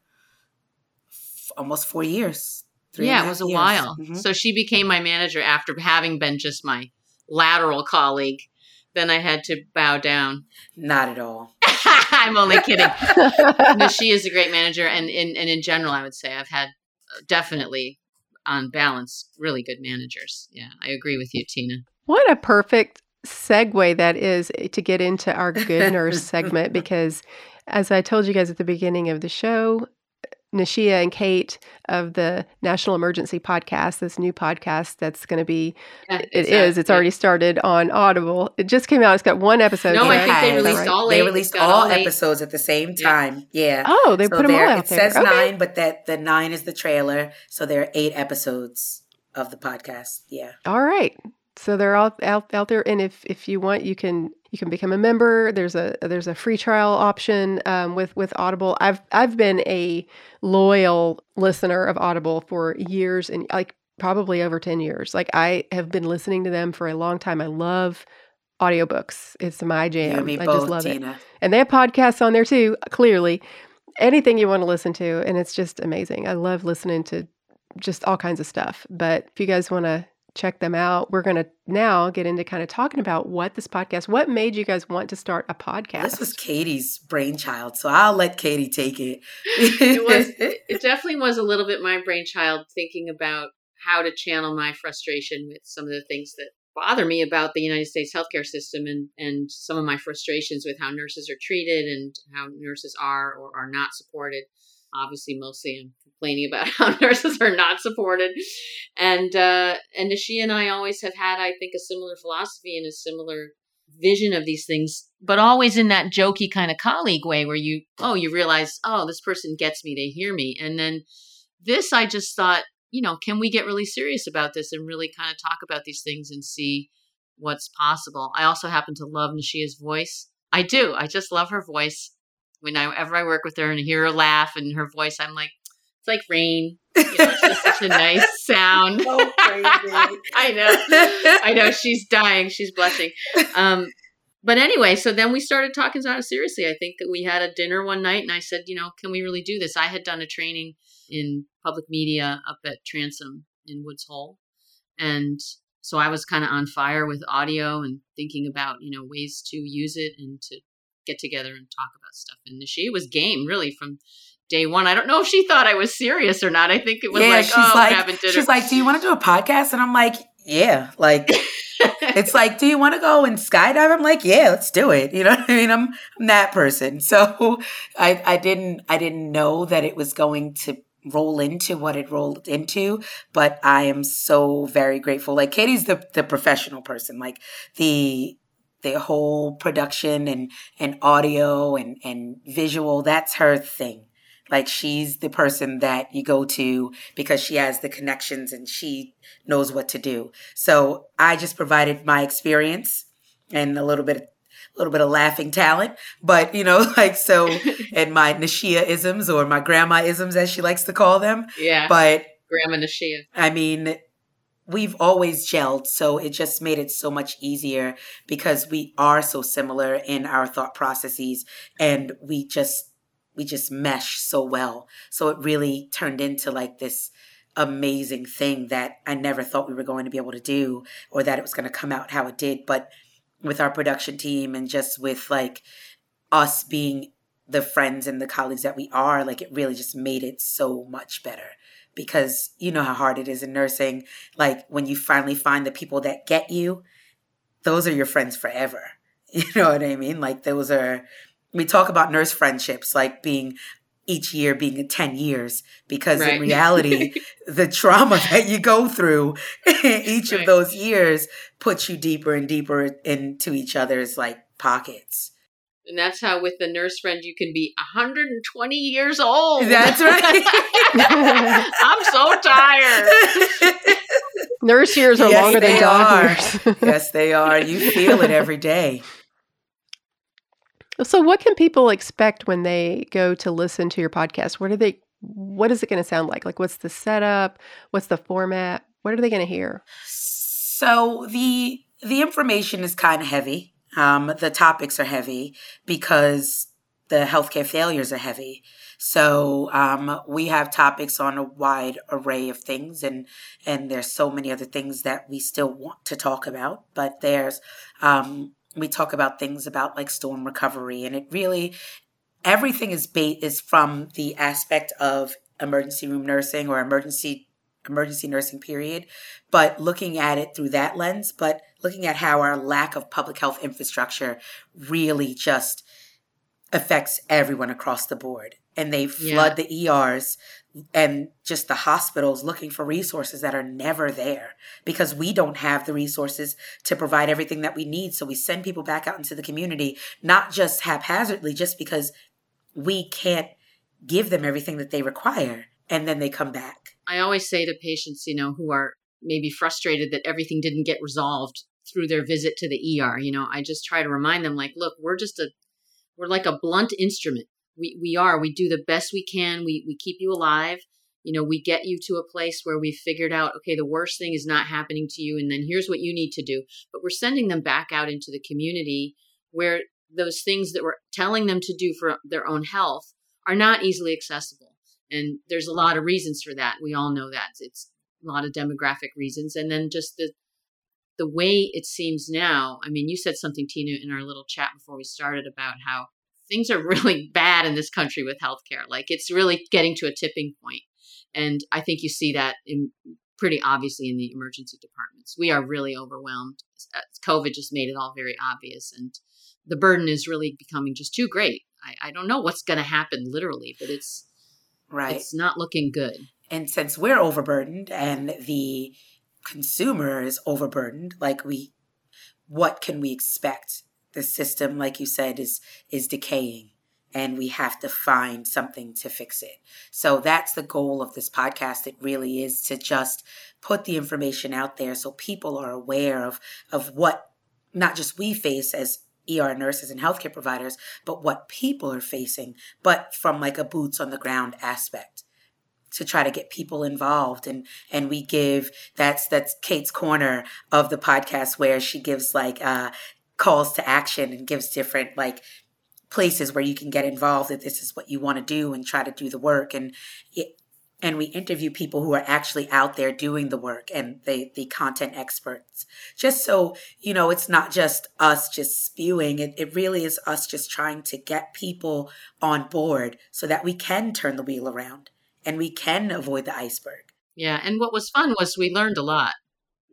Speaker 3: f- almost four years.
Speaker 2: yeah, it was a years. while. Mm-hmm. So she became my manager after having been just my lateral colleague. Then I had to bow down.
Speaker 3: Not at all.
Speaker 2: I'm only kidding. no, she is a great manager, and in and in general, I would say I've had uh, definitely on balance really good managers. Yeah, I agree with you, Tina.
Speaker 1: What a perfect segue that is eh, to get into our good nurse segment because as I told you guys at the beginning of the show, Nashia and Kate of the National Emergency Podcast, this new podcast that's going to be, yeah, it uh, is, it's already started on Audible. It just came out. It's got one episode.
Speaker 2: No, I think they released all
Speaker 3: eight. They released all, all episodes at the same time. Yeah. yeah.
Speaker 1: Oh, they so put them all out
Speaker 3: It there. says okay. nine, but that the nine is the trailer. So there are eight episodes of the podcast. Yeah.
Speaker 1: All right. So they're all out, out there, and if if you want, you can you can become a member. There's a there's a free trial option um, with with Audible. I've I've been a loyal listener of Audible for years and like probably over 10 years. Like I have been listening to them for a long time. I love audiobooks. It's my jam. I both, just love Tina. it. And they have podcasts on there too, clearly. Anything you want to listen to and it's just amazing. I love listening to just all kinds of stuff. But if you guys want to check them out. We're going to now get into kind of talking about what this podcast, what made you guys want to start a podcast?
Speaker 3: This was Katie's brainchild, so I'll let Katie take it.
Speaker 2: it was it definitely was a little bit my brainchild thinking about how to channel my frustration with some of the things that bother me about the United States healthcare system and and some of my frustrations with how nurses are treated and how nurses are or are not supported. Obviously, mostly I'm complaining about how nurses are not supported. And uh, and she and I always have had, I think, a similar philosophy and a similar vision of these things, but always in that jokey kind of colleague way where you, oh, you realize, oh, this person gets me, they hear me. And then this, I just thought, you know, can we get really serious about this and really kind of talk about these things and see what's possible? I also happen to love Nashia's voice. I do. I just love her voice. Whenever I work with her and hear her laugh and her voice, I'm like, it's like rain. You know, she's such a nice sound. So I know. I know. She's dying. She's blushing. Um, but anyway, so then we started talking about it seriously. I think that we had a dinner one night and I said, you know, can we really do this? I had done a training in public media up at Transom in Woods Hole. And so I was kind of on fire with audio and thinking about, you know, ways to use it and to get together and talk about stuff. And she was game really from day one. I don't know if she thought I was serious or not. I think it was yeah, like, she's oh,
Speaker 3: like, she's like, do you want to do a podcast? And I'm like, yeah, like it's like, do you want to go and skydive? I'm like, yeah, let's do it. You know what I mean? I'm I'm that person. So I I didn't I didn't know that it was going to roll into what it rolled into, but I am so very grateful. Like Katie's the the professional person. Like the the whole production and and audio and and visual, that's her thing. Like she's the person that you go to because she has the connections and she knows what to do. So I just provided my experience and a little bit of a little bit of laughing talent, but you know, like so, and my Nashia isms or my grandma isms, as she likes to call them.
Speaker 2: Yeah.
Speaker 3: But
Speaker 2: grandma Nashia.
Speaker 3: I mean, we've always gelled, so it just made it so much easier because we are so similar in our thought processes, and we just we just mesh so well. So it really turned into like this amazing thing that I never thought we were going to be able to do or that it was going to come out how it did. But with our production team and just with like us being the friends and the colleagues that we are, like it really just made it so much better because you know how hard it is in nursing. Like when you finally find the people that get you, those are your friends forever. You know what I mean? Like those are we talk about nurse friendships like being each year being 10 years because right. in reality the trauma that you go through each right. of those years puts you deeper and deeper into each other's like pockets
Speaker 2: and that's how with the nurse friend you can be 120 years old
Speaker 3: that's right
Speaker 2: i'm so tired
Speaker 1: nurse years are yes, longer than doctors
Speaker 3: yes they are you feel it every day
Speaker 1: so, what can people expect when they go to listen to your podcast? What are they? What is it going to sound like? Like, what's the setup? What's the format? What are they going to hear?
Speaker 3: So the the information is kind of heavy. Um, the topics are heavy because the healthcare failures are heavy. So um, we have topics on a wide array of things, and and there's so many other things that we still want to talk about. But there's um, we talk about things about like storm recovery and it really everything is bait is from the aspect of emergency room nursing or emergency emergency nursing period but looking at it through that lens but looking at how our lack of public health infrastructure really just affects everyone across the board and they flood yeah. the ERs and just the hospitals looking for resources that are never there because we don't have the resources to provide everything that we need. So we send people back out into the community, not just haphazardly, just because we can't give them everything that they require. And then they come back.
Speaker 2: I always say to patients, you know, who are maybe frustrated that everything didn't get resolved through their visit to the ER, you know, I just try to remind them, like, look, we're just a, we're like a blunt instrument. We, we are. We do the best we can. We, we keep you alive. You know we get you to a place where we've figured out okay the worst thing is not happening to you and then here's what you need to do. But we're sending them back out into the community where those things that we're telling them to do for their own health are not easily accessible and there's a lot of reasons for that we all know that it's a lot of demographic reasons and then just the the way it seems now i mean you said something tina in our little chat before we started about how things are really bad in this country with healthcare. Like it's really getting to a tipping point. And I think you see that in pretty obviously in the emergency departments. We are really overwhelmed. Uh, COVID just made it all very obvious. And the burden is really becoming just too great. I, I don't know what's going to happen literally, but it's right. It's not looking good.
Speaker 3: And since we're overburdened and the consumer is overburdened, like we, what can we expect the system, like you said, is is decaying, and we have to find something to fix it. So that's the goal of this podcast. It really is to just put the information out there so people are aware of of what not just we face as ER nurses and healthcare providers, but what people are facing, but from like a boots on the ground aspect to try to get people involved. And and we give that's that's Kate's corner of the podcast where she gives like uh calls to action and gives different like places where you can get involved if this is what you want to do and try to do the work. And it, and we interview people who are actually out there doing the work and the the content experts just so you know it's not just us just spewing it, it really is us just trying to get people on board so that we can turn the wheel around and we can avoid the iceberg
Speaker 2: yeah and what was fun was we learned a lot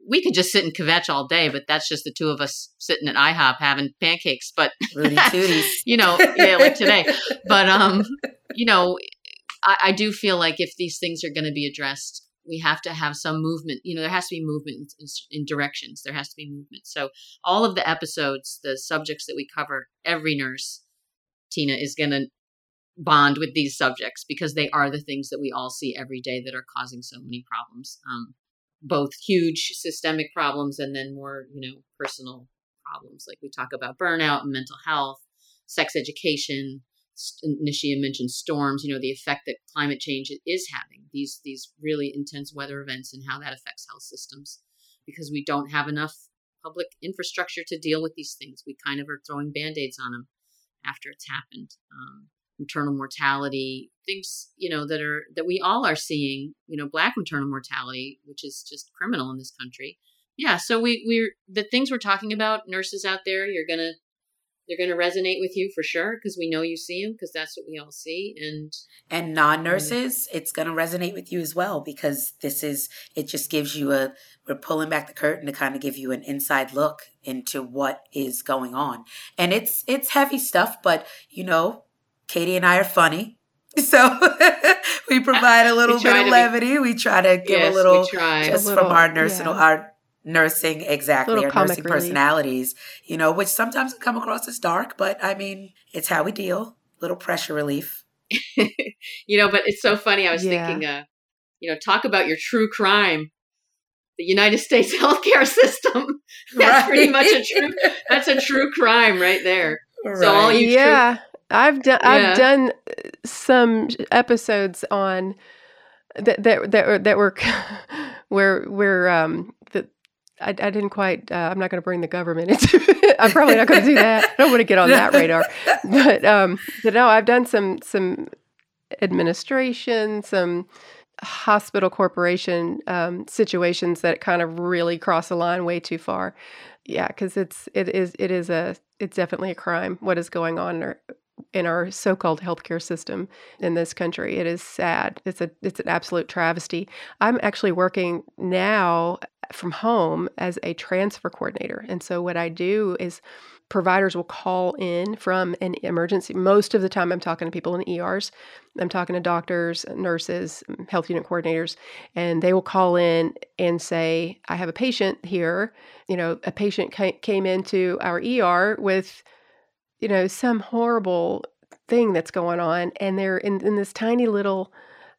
Speaker 2: we could just sit and kvetch all day, but that's just the two of us sitting at IHOP having pancakes. But you know, yeah, like today. But um, you know, I, I do feel like if these things are going to be addressed, we have to have some movement. You know, there has to be movement in, in, directions. There has to be movement. So all of the episodes, the subjects that we cover, every nurse, Tina, is going to bond with these subjects because they are the things that we all see every day that are causing so many problems. Um, both huge systemic problems and then more, you know, personal problems. Like we talk about burnout and mental health, sex education, Nashia mentioned storms, you know, the effect that climate change is having, these these really intense weather events and how that affects health systems because we don't have enough public infrastructure to deal with these things. We kind of are throwing band-aids on them after it's happened. Um, maternal mortality, things, you know, that are that we all are seeing, you know, black maternal mortality, which is just criminal in this country. Yeah, so we we're the things we're talking about, nurses out there, you're going to they're going to resonate with you for sure because we know you see them because that's what we all see and
Speaker 3: and non-nurses it's going to resonate with you as well because this is it just gives you a we're pulling back the curtain to kind of give you an inside look into what is going on. And it's it's heavy stuff but you know katie and i are funny so we provide a little bit of levity be, we try to give yes, a little just a little, from our nursing, yeah. our nursing exactly or nursing relief. personalities you know which sometimes come across as dark but i mean it's how we deal little pressure relief
Speaker 2: you know but it's so funny i was yeah. thinking uh you know talk about your true crime the united states healthcare system that's right. pretty much a true that's a true crime right there right. so
Speaker 1: all you yeah true, i've done yeah. i've done some episodes on that that that, that were where where um the I, I didn't quite. Uh, I'm not going to bring the government into it. I'm probably not going to do that. I don't want to get on that radar. But um, but no, I've done some some administration, some hospital corporation um, situations that kind of really cross the line way too far. Yeah, because it's it is it is a it's definitely a crime what is going on in our, in our so-called healthcare system in this country. It is sad. It's a it's an absolute travesty. I'm actually working now from home as a transfer coordinator. And so what I do is providers will call in from an emergency. Most of the time, I'm talking to people in ERs. I'm talking to doctors, nurses, health unit coordinators, and they will call in and say, I have a patient here. You know, a patient came into our ER with, you know, some horrible thing that's going on, and they're in, in this tiny little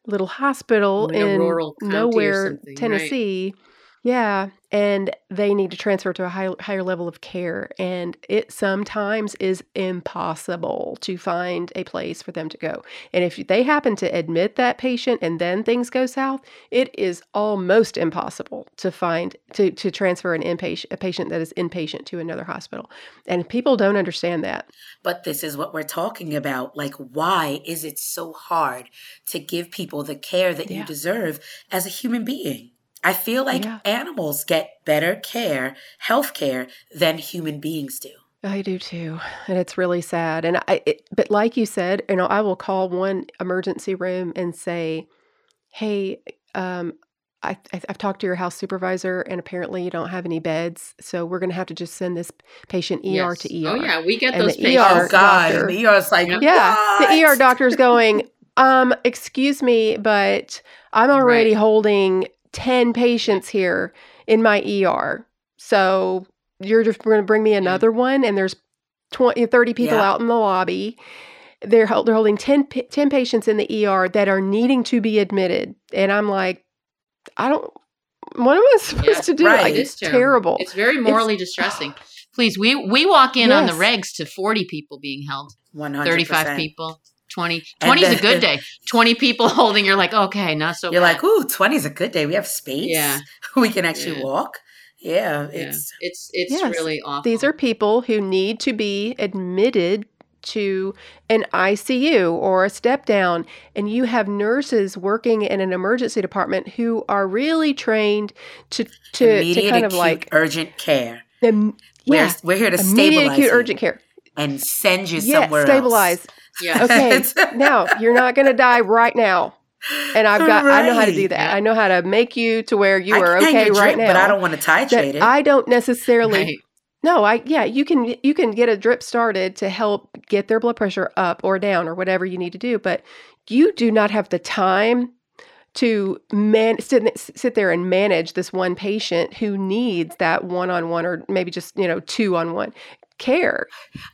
Speaker 1: little hospital in, in nowhere, Tennessee. Right yeah, and they need to transfer to a high, higher level of care. And it sometimes is impossible to find a place for them to go. And if they happen to admit that patient and then things go south, it is almost impossible to find to, to transfer an inpatient a patient that is inpatient to another hospital. And people don't understand that.
Speaker 3: But this is what we're talking about. Like, why is it so hard to give people the care that yeah. you deserve as a human being? I feel like yeah. animals get better care, health care, than human beings do.
Speaker 1: I do too, and it's really sad. And I, it, but like you said, you know, I will call one emergency room and say, "Hey, um, I, have talked to your house supervisor, and apparently you don't have any beds, so we're going to have to just send this patient ER yes. to ER."
Speaker 2: Oh yeah, we get and those patients. ER
Speaker 3: oh God, doctor, the ER is like, yeah,
Speaker 1: what? the ER doctor's going. Um, excuse me, but I'm already right. holding 10 patients here in my ER. So you're just going to bring me another one and there's 20 30 people yeah. out in the lobby they're, they're holding 10, 10 patients in the ER that are needing to be admitted. And I'm like, I don't, what am I supposed yeah, to do? Right. Like, it's terrible. terrible.
Speaker 2: It's very morally it's, distressing. Please, we we walk in yes. on the regs to 40 people being held. 100 35 people. 20 20 is a good day 20 people holding you're like okay not so
Speaker 3: you're bad. like ooh 20 is a good day we have space yeah we can actually yeah. walk yeah it's
Speaker 2: yeah. it's it's yes. really awful
Speaker 1: these are people who need to be admitted to an ICU or a step down, and you have nurses working in an emergency department who are really trained to to, to kind of like
Speaker 3: urgent care. The, yeah, we're, we're here to stabilize acute
Speaker 1: urgent care
Speaker 3: and send you yeah, somewhere
Speaker 1: stabilize.
Speaker 3: else.
Speaker 1: Yeah. Okay. now you're not going to die right now. And I've got, right. I know how to do that. I know how to make you to where you are okay right now.
Speaker 3: But I don't want to titrate it.
Speaker 1: I don't necessarily. Right. No, I yeah, you can you can get a drip started to help get their blood pressure up or down or whatever you need to do, but you do not have the time to man sit, sit there and manage this one patient who needs that one-on-one or maybe just, you know, two-on-one care.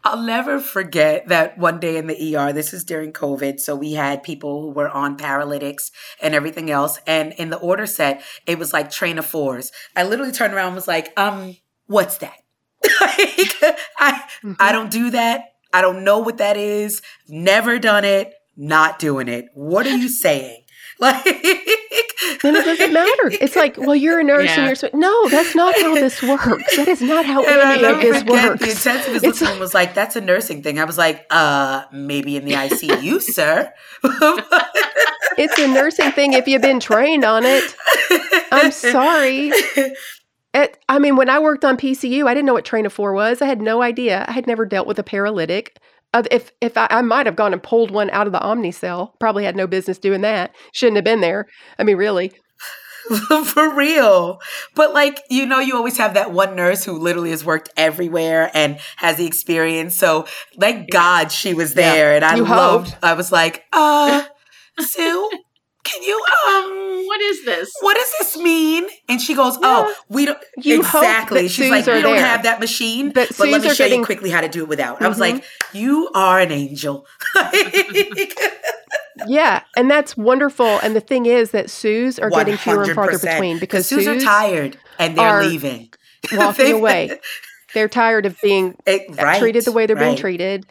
Speaker 3: I'll never forget that one day in the ER, this is during COVID. So we had people who were on paralytics and everything else. And in the order set, it was like train of fours. I literally turned around and was like, um, what's that? like, I mm-hmm. I don't do that. I don't know what that is. Never done it. Not doing it. What are you saying? Like,
Speaker 1: then it doesn't matter. It's like, well, you're a nurse yeah. and you're so, no, that's not how this works. That is not how and any of this works.
Speaker 3: The intensivist it's like, was like, that's a nursing thing. I was like, uh, maybe in the ICU, sir.
Speaker 1: it's a nursing thing if you've been trained on it. I'm sorry. It, I mean, when I worked on PCU, I didn't know what train of four was. I had no idea. I had never dealt with a paralytic. Uh, if if I, I might have gone and pulled one out of the Omnicell probably had no business doing that. Shouldn't have been there. I mean, really.
Speaker 3: For real. But like, you know, you always have that one nurse who literally has worked everywhere and has the experience. So thank God she was there. Yeah. And I you loved, hoped. I was like, uh, Sue, can you um
Speaker 2: what is this?
Speaker 3: what does this mean? And she goes oh we don't you exactly. she's like we don't have that machine but, but let me show getting... you quickly how to do it without. Mm-hmm. i was like mm-hmm. you are an angel.
Speaker 1: Yeah and that's wonderful. And the thing is that sues are 100%. getting fewer and farther between because
Speaker 3: sues are tired and they're leaving.
Speaker 1: walking away. They're tired of being it, right, treated the way they're right. being treated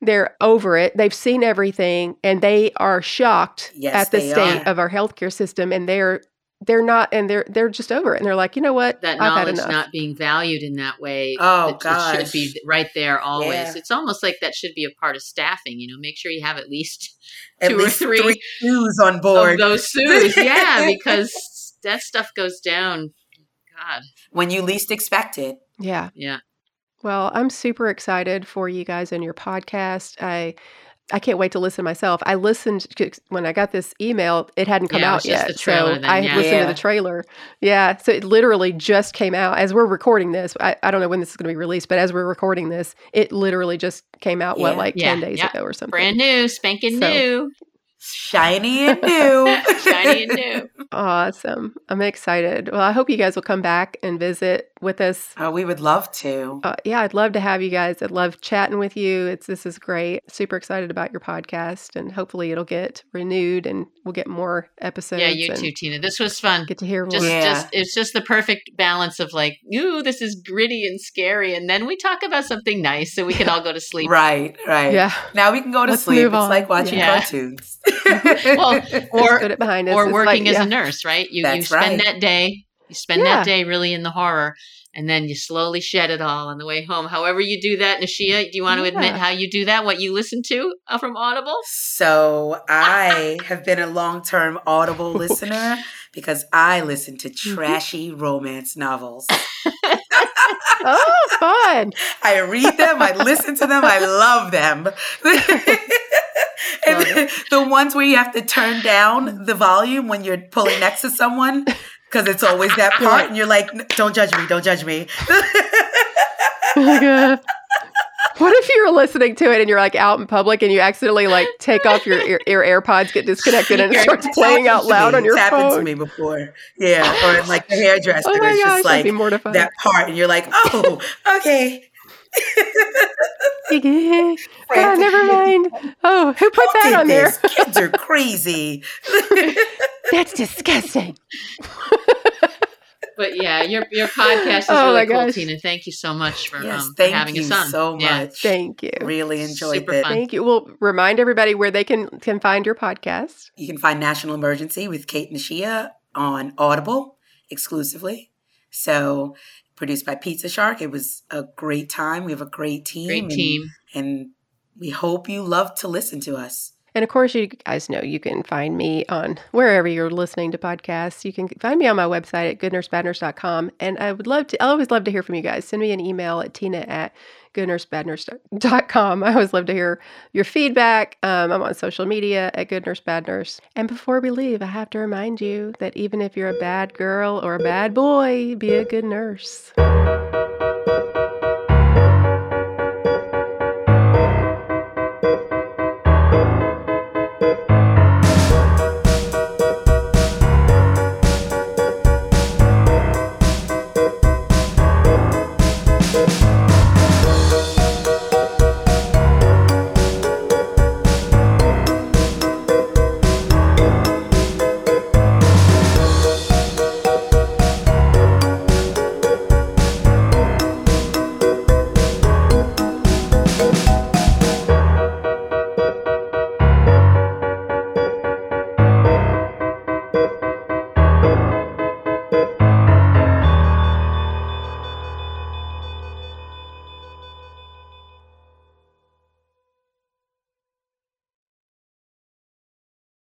Speaker 1: they're over it. They've seen everything and they are shocked yes, at the state are. of our healthcare system and they're they're not and they're they're just over it and they're like, "You know what?
Speaker 2: That I've knowledge not being valued in that way.
Speaker 3: Oh god.
Speaker 2: It should be right there always. Yeah. It's almost like that should be a part of staffing, you know, make sure you have at least
Speaker 3: at
Speaker 2: two
Speaker 3: least
Speaker 2: or three,
Speaker 3: three sues on board.
Speaker 2: those sues. yeah, because that stuff goes down God.
Speaker 3: When you least expect it.
Speaker 1: Yeah.
Speaker 2: Yeah.
Speaker 1: Well, I'm super excited for you guys and your podcast. I I can't wait to listen myself. I listened when I got this email; it hadn't come yeah, out yet, so then, I yeah. listened yeah. to the trailer. Yeah, so it literally just came out as we're recording this. I, I don't know when this is going to be released, but as we're recording this, it literally just came out. What, like ten days ago or something?
Speaker 2: Brand new, spanking so, new
Speaker 3: shiny and new.
Speaker 2: shiny and new.
Speaker 1: Awesome. I'm excited. Well, I hope you guys will come back and visit with us.
Speaker 3: Oh, we would love to.
Speaker 1: Uh, yeah, I'd love to have you guys. I'd love chatting with you. It's this is great. Super excited about your podcast, and hopefully it'll get renewed and we'll get more episodes.
Speaker 2: Yeah, you too, Tina. This was fun.
Speaker 1: Get to hear
Speaker 2: more. Just, yeah. just it's just the perfect balance of like, ooh, this is gritty and scary, and then we talk about something nice so we can all go to sleep.
Speaker 3: right, right.
Speaker 1: Yeah.
Speaker 3: Now we can go to Let's sleep. It's like watching yeah. cartoons.
Speaker 2: well, or put it behind us. or working like, as yeah. a nurse, right? You you spend right. that day, you spend yeah. that day really in the horror, and then you slowly shed it all on the way home. However, you do that, Nashia, do you want to admit how you do that? What you listen to uh, from Audible?
Speaker 3: So I have been a long term Audible listener because I listen to mm-hmm. trashy romance novels.
Speaker 1: Oh, fun!
Speaker 3: I read them, I listen to them, I love them. and the ones where you have to turn down the volume when you're pulling next to someone because it's always that part, and you're like, "Don't judge me, don't judge me."
Speaker 1: oh what if you're listening to it and you're like out in public and you accidentally like take off your your, your AirPods, get disconnected, and it starts playing out loud on your
Speaker 3: it's
Speaker 1: phone?
Speaker 3: happened to me before. Yeah, or like the hairdresser, oh it's just like that part, and you're like, "Oh, okay."
Speaker 1: oh, never mind. Oh, who put that on this?
Speaker 3: there? Kids are crazy.
Speaker 1: That's disgusting.
Speaker 2: But yeah, your your podcast is oh really cool, gosh. Tina. Thank you so much for, yes, um, for having us on.
Speaker 3: so much. Yeah.
Speaker 1: Thank you.
Speaker 3: Really enjoyed Super it.
Speaker 2: Fun.
Speaker 1: Thank you. Well, remind everybody where they can can find your podcast.
Speaker 3: You can find National Emergency with Kate Nashia on Audible exclusively. So produced by Pizza Shark. It was a great time. We have a great team.
Speaker 2: Great team.
Speaker 3: And, and we hope you love to listen to us.
Speaker 1: And of course, you guys know you can find me on wherever you're listening to podcasts. You can find me on my website at goodnursebadnurse.com. And I would love to, I always love to hear from you guys. Send me an email at tina at goodnursebadnurse.com. I always love to hear your feedback. Um, I'm on social media at Good Nurse Bad Nurse. And before we leave, I have to remind you that even if you're a bad girl or a bad boy, be a good nurse.